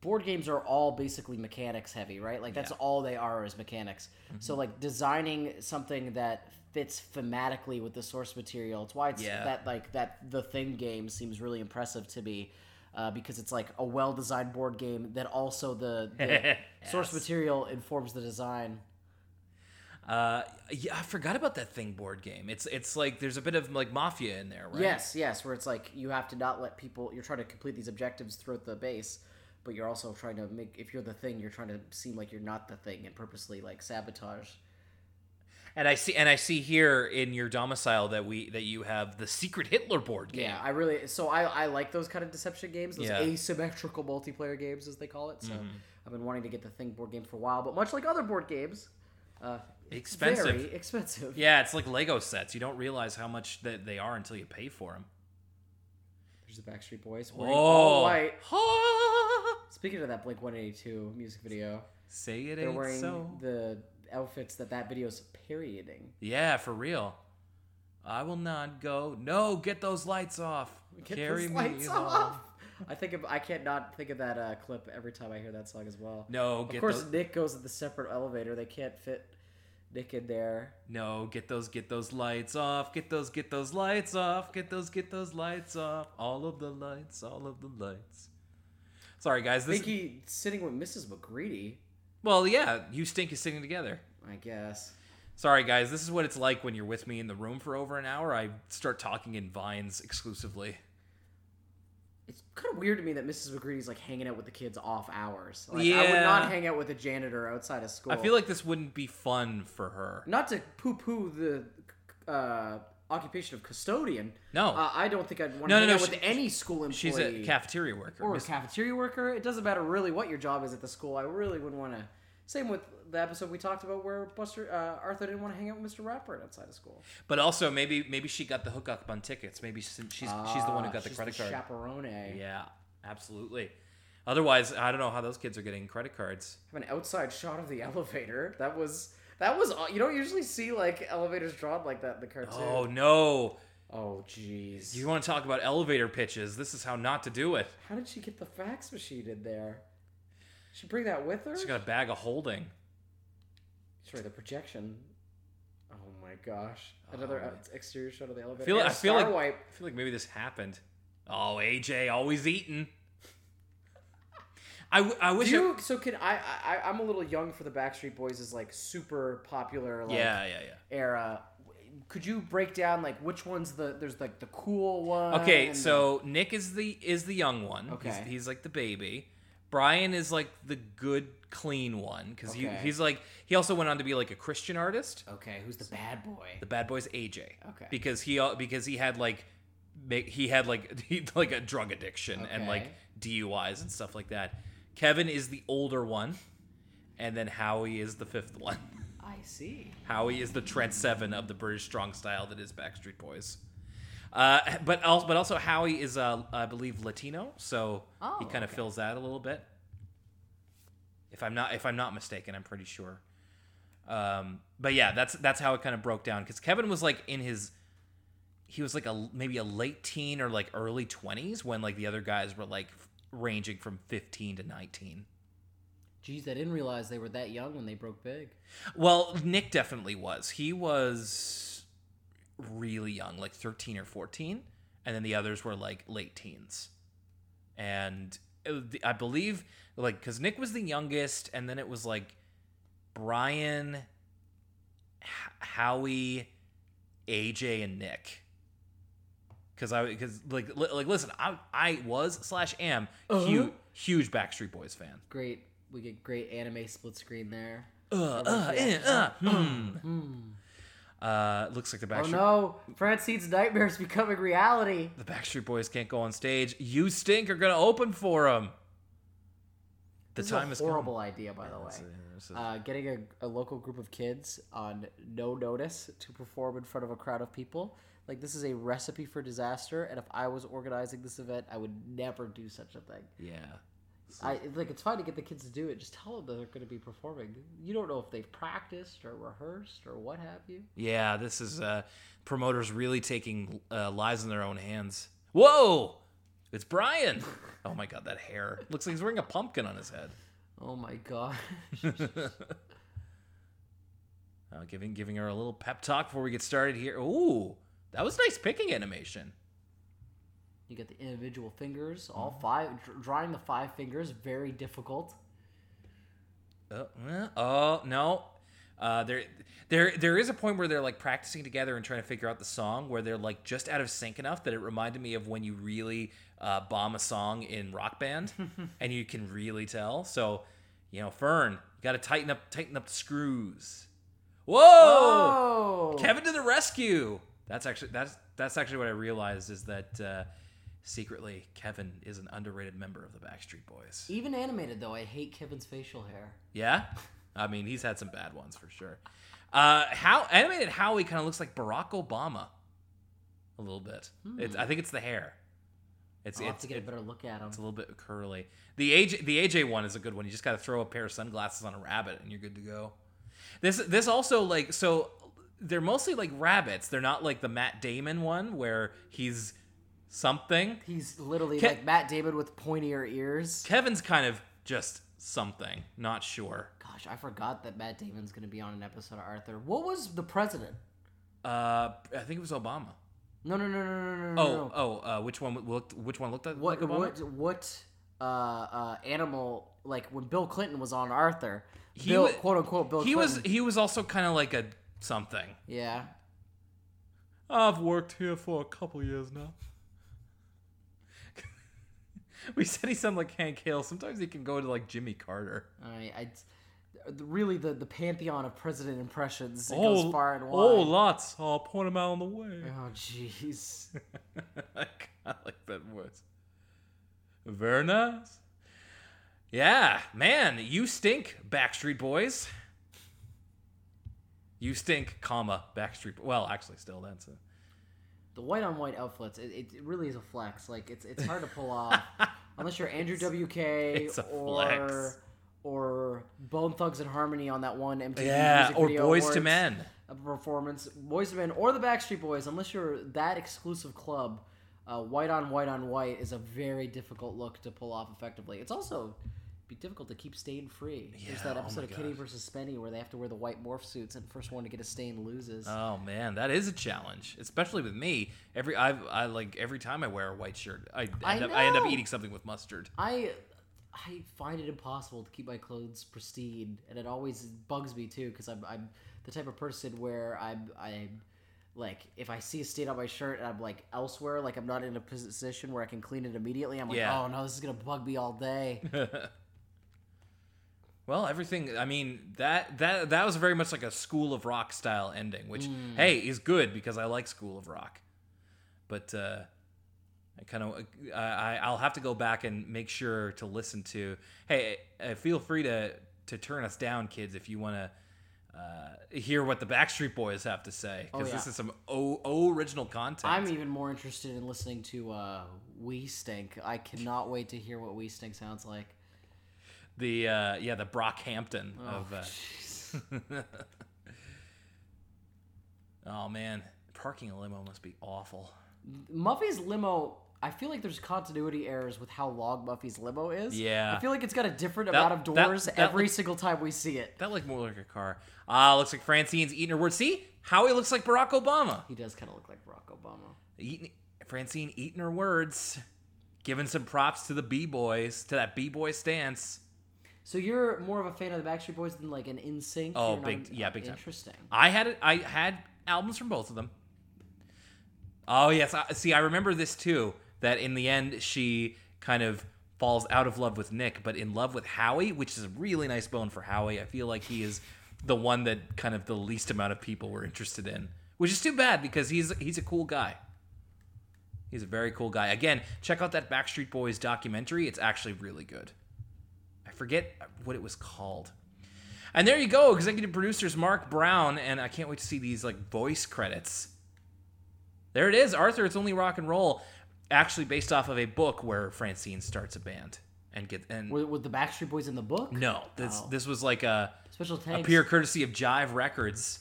board games are all basically mechanics heavy, right? Like that's Yeah. all they are is mechanics. So like designing something that fits thematically with the source material. It's why it's Yeah. that like that the thing game seems really impressive to me. Uh, because it's like a well-designed board game that also the, the source material informs the design. Uh, yeah, I forgot about that thing board game. It's it's like there's a bit of like mafia in there, right? Yes, yes, where it's like you have to not let people. You're trying to complete these objectives throughout the base, but you're also trying to make. If you're the thing, you're trying to seem like you're not the thing and purposely like sabotage. And I see and I see here in your domicile that we that you have the Secret Hitler board game. Yeah, I really. So I I like those kind of deception games, those Yeah. asymmetrical multiplayer games as they call it. So I've been wanting to get the thing board game for a while, but much like other board games, uh, Expensive. very expensive. Yeah, it's like Lego sets. You don't realize how much that they are until you pay for them. The Backstreet Boys wearing Oh, all white. Speaking of that Blink 182 music video, Say it they're wearing so. the outfits that that video's parodying. Yeah, for real. I will not go. No, get those lights off. Get Carry those me lights along. off. I think of, I can't not think of that uh, clip every time I hear that song as well. No, of course, those. Nick goes in the separate elevator. They can't fit In there. No, get those. Get those lights off. Get those. Get those lights off. Get those. Get those lights off. All of the lights. All of the lights. Sorry, guys. This. he's sitting with Mrs. MacGrady. well, yeah. You stink is sitting together. I guess. Sorry, guys. This is what it's like when you're with me in the room for over an hour. I start talking in vines exclusively. It's kind of weird to me that Mrs. MacGrady's like hanging out with the kids off hours. Like, I would not hang out with a janitor outside of school. I feel like this wouldn't be fun for her. not to poo-poo the uh, occupation of custodian. No. uh, I don't think I'd want to No, hang no, out with any school employee. She's a cafeteria worker. or a cafeteria worker. It doesn't matter really what your job is at the school. I really wouldn't want to. Same with the episode we talked about where Buster uh, Arthur didn't want to hang out with Mr. Rapper outside of school. But also, maybe maybe she got the hookup on tickets. Maybe she's she's, she's the one who Ah, got the she's credit card. Chaperone. Yeah, absolutely. Otherwise, I don't know how those kids are getting credit cards. Have an outside shot of the elevator. That was that was. You don't usually see like elevators drawn like that in the cartoon. Oh no! Oh jeez. You want to talk about elevator pitches? This is how not to do it. How did she get the fax machine in there? She bring that with her? She's got a bag of holding. Sorry, the projection. Oh my gosh! Another Oh, exterior shot of the elevator. I feel I feel like wipe. I feel like maybe this happened. Oh, AJ always eating. I, w- I wish. Do I- you, so can I, I? I'm a little young for the Backstreet Boys is like super popular like yeah, yeah, yeah. era. Could you break down like which one's the there's like the cool one? Okay, so Nick is the is the young one. Okay. he's, he's like the baby. Brian is like the good, clean one because Okay. he's like he also went on to be like a Christian artist. okay, who's the bad boy? The bad boy's AJ. Okay. Because he al- because he had like make he had like he like a drug addiction and like Okay. DUIs and stuff like that. Kevin is the older one, and then Howie is the fifth one. I see. Howie is the Trent Seven of the British strong style that is Backstreet Boys. Uh, but also, but also Howie is, uh, I believe, Latino, so Oh, he kind of okay. fills that a little bit. If I'm not, if I'm not mistaken, I'm pretty sure. Um, but yeah, that's that's how it kind of broke down because Kevin was like in his, he was like a maybe a late teen or like early twenties when like the other guys were like ranging from 15 to 19. Geez, I didn't realize they were that young when they broke big. Well, Nick definitely was. He was really young, like 13 or 14, and then the others were like late teens. And it the- I believe like cuz Nick was the youngest and then it was like Brian H- Howie AJ and Nick. Cuz I cuz like li- like listen, I I was slash am Uh-huh. huge huge Backstreet Boys fan. Great, we get great anime split screen there. Uh, uh, eh, uh, hmm. Uh, looks like the Oh no, Francine's nightmares becoming reality. the Backstreet Boys can't go on stage. You stink are gonna open for them. The This time is is a horrible idea, by the way. Is- Uh, getting a, a local group of kids on no notice to perform in front of a crowd of people. Like, this is a recipe for disaster, and if I was organizing this event, I would never do such a thing. yeah. I like it's fine to get the kids to do it. Just tell them that they're going to be performing. You don't know if they've practiced or rehearsed or what have you. Yeah, this is uh, promoters really taking uh, lives in their own hands. Whoa! It's Brian. Oh my god, that hair looks like he's wearing a pumpkin on his head. Oh my god! Uh, giving giving her a little pep talk before we get started here. Ooh, that was nice picking animation. You get the individual fingers, all Mm-hmm. five. dr- Drawing the five fingers very difficult. Oh, eh, oh no. Uh, there, there, there is a point where they're like practicing together and trying to figure out the song, where they're like just out of sync enough that it reminded me of when you really uh, bomb a song in Rock Band, and you can really tell. So, you know, Fern, you got to tighten up, tighten up the screws. Whoa! Oh, Kevin to the rescue! That's actually that's that's actually what I realized is that uh, secretly Kevin is an underrated member of the Backstreet Boys. Even animated though, I hate Kevin's facial hair. Yeah, I mean he's had some bad ones for sure. Uh, how animated Howie kind of looks like Barack Obama, a little bit. It's I think it's the hair. It's I'll have it's, to get a better look at him. it's a little bit curly. The AJ the AJ one is a good one. You just got to throw a pair of sunglasses on a rabbit and you're good to go. This this also like so they're mostly like rabbits. They're not like the Matt Damon one where he's something. He's literally Ke- like Matt Damon with pointier ears. Kevin's kind of just something. Not sure. Gosh, I forgot that Matt Damon's going to be on an episode of Arthur. What was the president? Uh, I think it was Obama. No, no, no, no, no, no, no. Oh, no. oh, uh, which one looked? Which one looked like what Obama? what what uh, uh, animal like when Bill Clinton was on Arthur? He Bill, wa- quote unquote Bill he was he was also kind of like a something. yeah. I've worked here for a couple years now. we said he sounded like Hank Hill. Sometimes he can go to like Jimmy Carter. I, I really the the pantheon of president impressions it oh, goes far and oh, wide. oh, lots. I'll point him out on the way. Oh, jeez. I like that voice. Very nice. Yeah, man, you stink, Backstreet Boys. You stink, comma Backstreet. Well, actually, still that's it. The white on white outfits, it, it, really is a flex. Like it's it's hard to pull off unless you're Andrew WK it's or flex. or Bone Thugs and Harmony on that one MTV Yeah, Music or Boys to Awards, Men. a performance. Boyz II Men or the Backstreet Boys, unless you're that exclusive club, uh, white on white on white is a very difficult look to pull off effectively. It's also be difficult to keep stain free. There's that oh episode my of Kenny gosh. versus Spenny where they have to wear the white morph suits and the first one to get a stain loses. Oh man, that is a challenge, especially with me. Every I I like every time I wear a white shirt, I end, I up, I end up eating something with mustard. I I find it impossible to keep my clothes pristine, and it always bugs me too because I'm I'm the type of person where I'm I'm like if I see a stain on my shirt and I'm like elsewhere, like I'm not in a position where I can clean it immediately. I'm like, Yeah. oh no, this is gonna bug me all day. Well, everything. I mean that that that was very much like a School of Rock style ending, which Mm. hey is good because I like School of Rock. But uh, I kind of I I'll have to go back and make sure to listen to. Hey, uh, feel free to to turn us down, kids, if you want to uh, hear what the Backstreet Boys have to say because Oh, this is some o, o original content. I'm even more interested in listening to uh, We Stink. I cannot wait to hear what We Stink sounds like. The uh, yeah the Brockhampton Oh, of. Uh, oh man, parking a limo must be awful. Muffy's limo. I feel like there's continuity errors with how long Muffy's limo is. Yeah. I feel like it's got a different That- amount of doors that every looks- single time we see it. That looked more like a car. Ah, looks like Francine's eating her words. See, Howie looks like Barack Obama. He does kind of look like Barack Obama. Eating, Francine eating her words, giving some props to the b boys, to that b boy stance. So you're more of a fan of the Backstreet Boys than like an NSYNC? Oh, You're big- an- yeah, big time. Interesting. I had it. I had albums from both of them. Oh yes, I, see, I remember this too. That in the end, she kind of falls out of love with Nick, but in love with Howie, which is a really nice bone for Howie. I feel like he is the one that kind of the least amount of people were interested in, which is too bad because he's he's a cool guy. He's a very cool guy. Again, check out that Backstreet Boys documentary. It's actually really good. Forget what it was called. And there you go, executive producers Marc Brown, and I can't wait to see these like voice credits. There it is, Arthur. It's only rock and roll, actually based off of a book where Francine starts a band and get and Were, were the Backstreet Boys in the book? no, this Oh. this was like a Special a thanks. pure courtesy of Jive Records.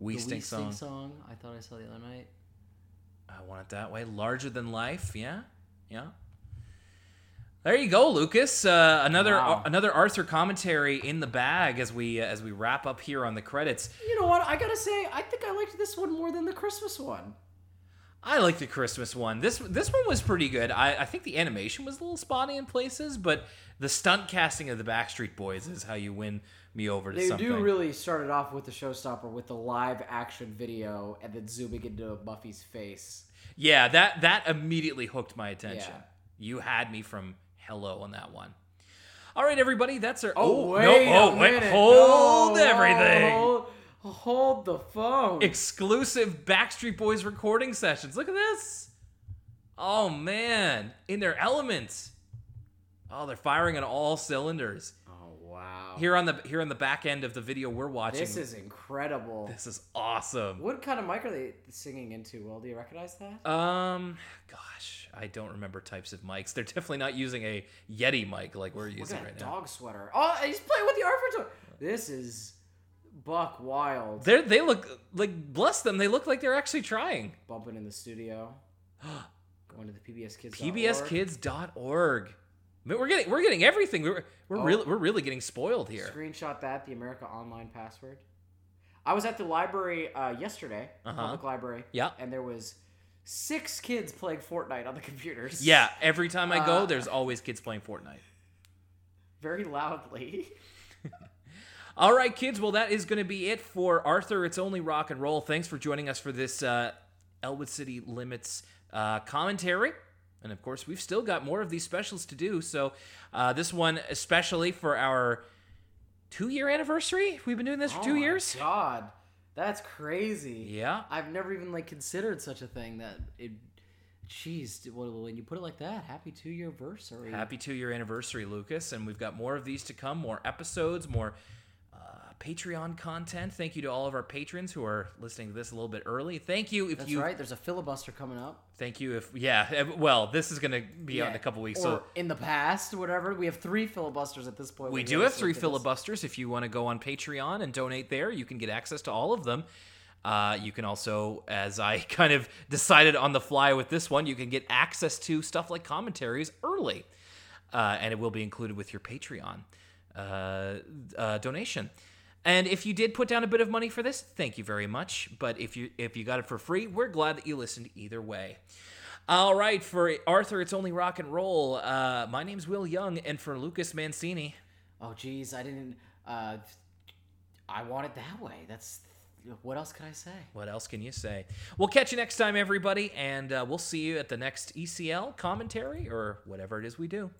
We the Stink We song. Stink song. I thought I saw the other night. I want it that way. Larger than life. Yeah, yeah. There you go, Lucas. Uh, another Wow. another Arthur commentary in the bag as we uh, as we wrap up here on the credits. You know what? I gotta say, I think I liked this one more than the Christmas one. I like the Christmas one. This this one was pretty good. I, I think the animation was a little spotty in places, but the stunt casting of the Backstreet Boys is how you win me over to They something. do really start it off with the showstopper with the live action video and then zooming into Buffy's face. yeah, that that immediately hooked my attention. Yeah. You had me from hello on that one. All right, everybody, that's our. Oh, wait, no, oh, wait, hold No, everything. Hold, hold the phone. Exclusive Backstreet Boys recording sessions. Look at this. Oh man, in their element. Oh, they're firing on all cylinders. oh wow. Here on the here on the back end of the video we're watching. this is incredible. this is awesome. What kind of mic are they singing into? Will do you recognize that? Um, gosh, I don't remember types of mics. They're definitely not using a Yeti mic like we're Look using at right that now. dog sweater. Oh, he's playing with the Arthur. This is buck wild. They they look like bless them. They look like they're actually trying. Bumping in the studio. Going to the PBS Kids. PBSKids.org. I mean, We're getting we're getting everything. We're we're Oh. really we're really getting spoiled here. Screenshot that. The America Online password. I was at the library uh, yesterday, Uh-huh. public library. Yeah. And there was six kids playing Fortnite on the computers. Yeah, every time I go, Uh, there's always kids playing Fortnite. Very loudly. All right, kids. Well, that is going to be it for Arthur. It's only rock and roll. Thanks for joining us for this uh, Elwood City Limits uh, commentary. And of course, we've still got more of these specials to do. So, uh, this one, especially for our two year anniversary. We've been doing this for Oh two my years. God, that's crazy. Yeah. I've never even like considered such a thing. That it. Jeez, when you put it like that, happy two year anniversary. Happy two year anniversary, Lucas. And we've got more of these to come, more episodes, more Patreon content. Thank you to all of our patrons who are listening to this a little bit early. Thank you if That's you right. There's a filibuster coming up. Thank you. If yeah, eh, well, this is gonna be out in a couple weeks, Or so in the past, whatever. We have three filibusters at this point. we do have three filibusters. If you want to go on Patreon and donate there, you can get access to all of them. Uh, you can also, as I kind of decided on the fly with this one, you can get access to stuff like commentaries early, uh, and it will be included with your Patreon uh, uh, donation. And if you did put down a bit of money for this, thank you very much. But if you if you got it for free, we're glad that you listened either way. All right, for Arthur, it's only rock and roll. Uh, my name's Will Young, and for Lucas Mancini, Oh, geez, I didn't. Uh, I want it that way. That's what else could I say? what else can you say? We'll catch you next time, everybody, and uh, we'll see you at the next ECL commentary or whatever it is we do.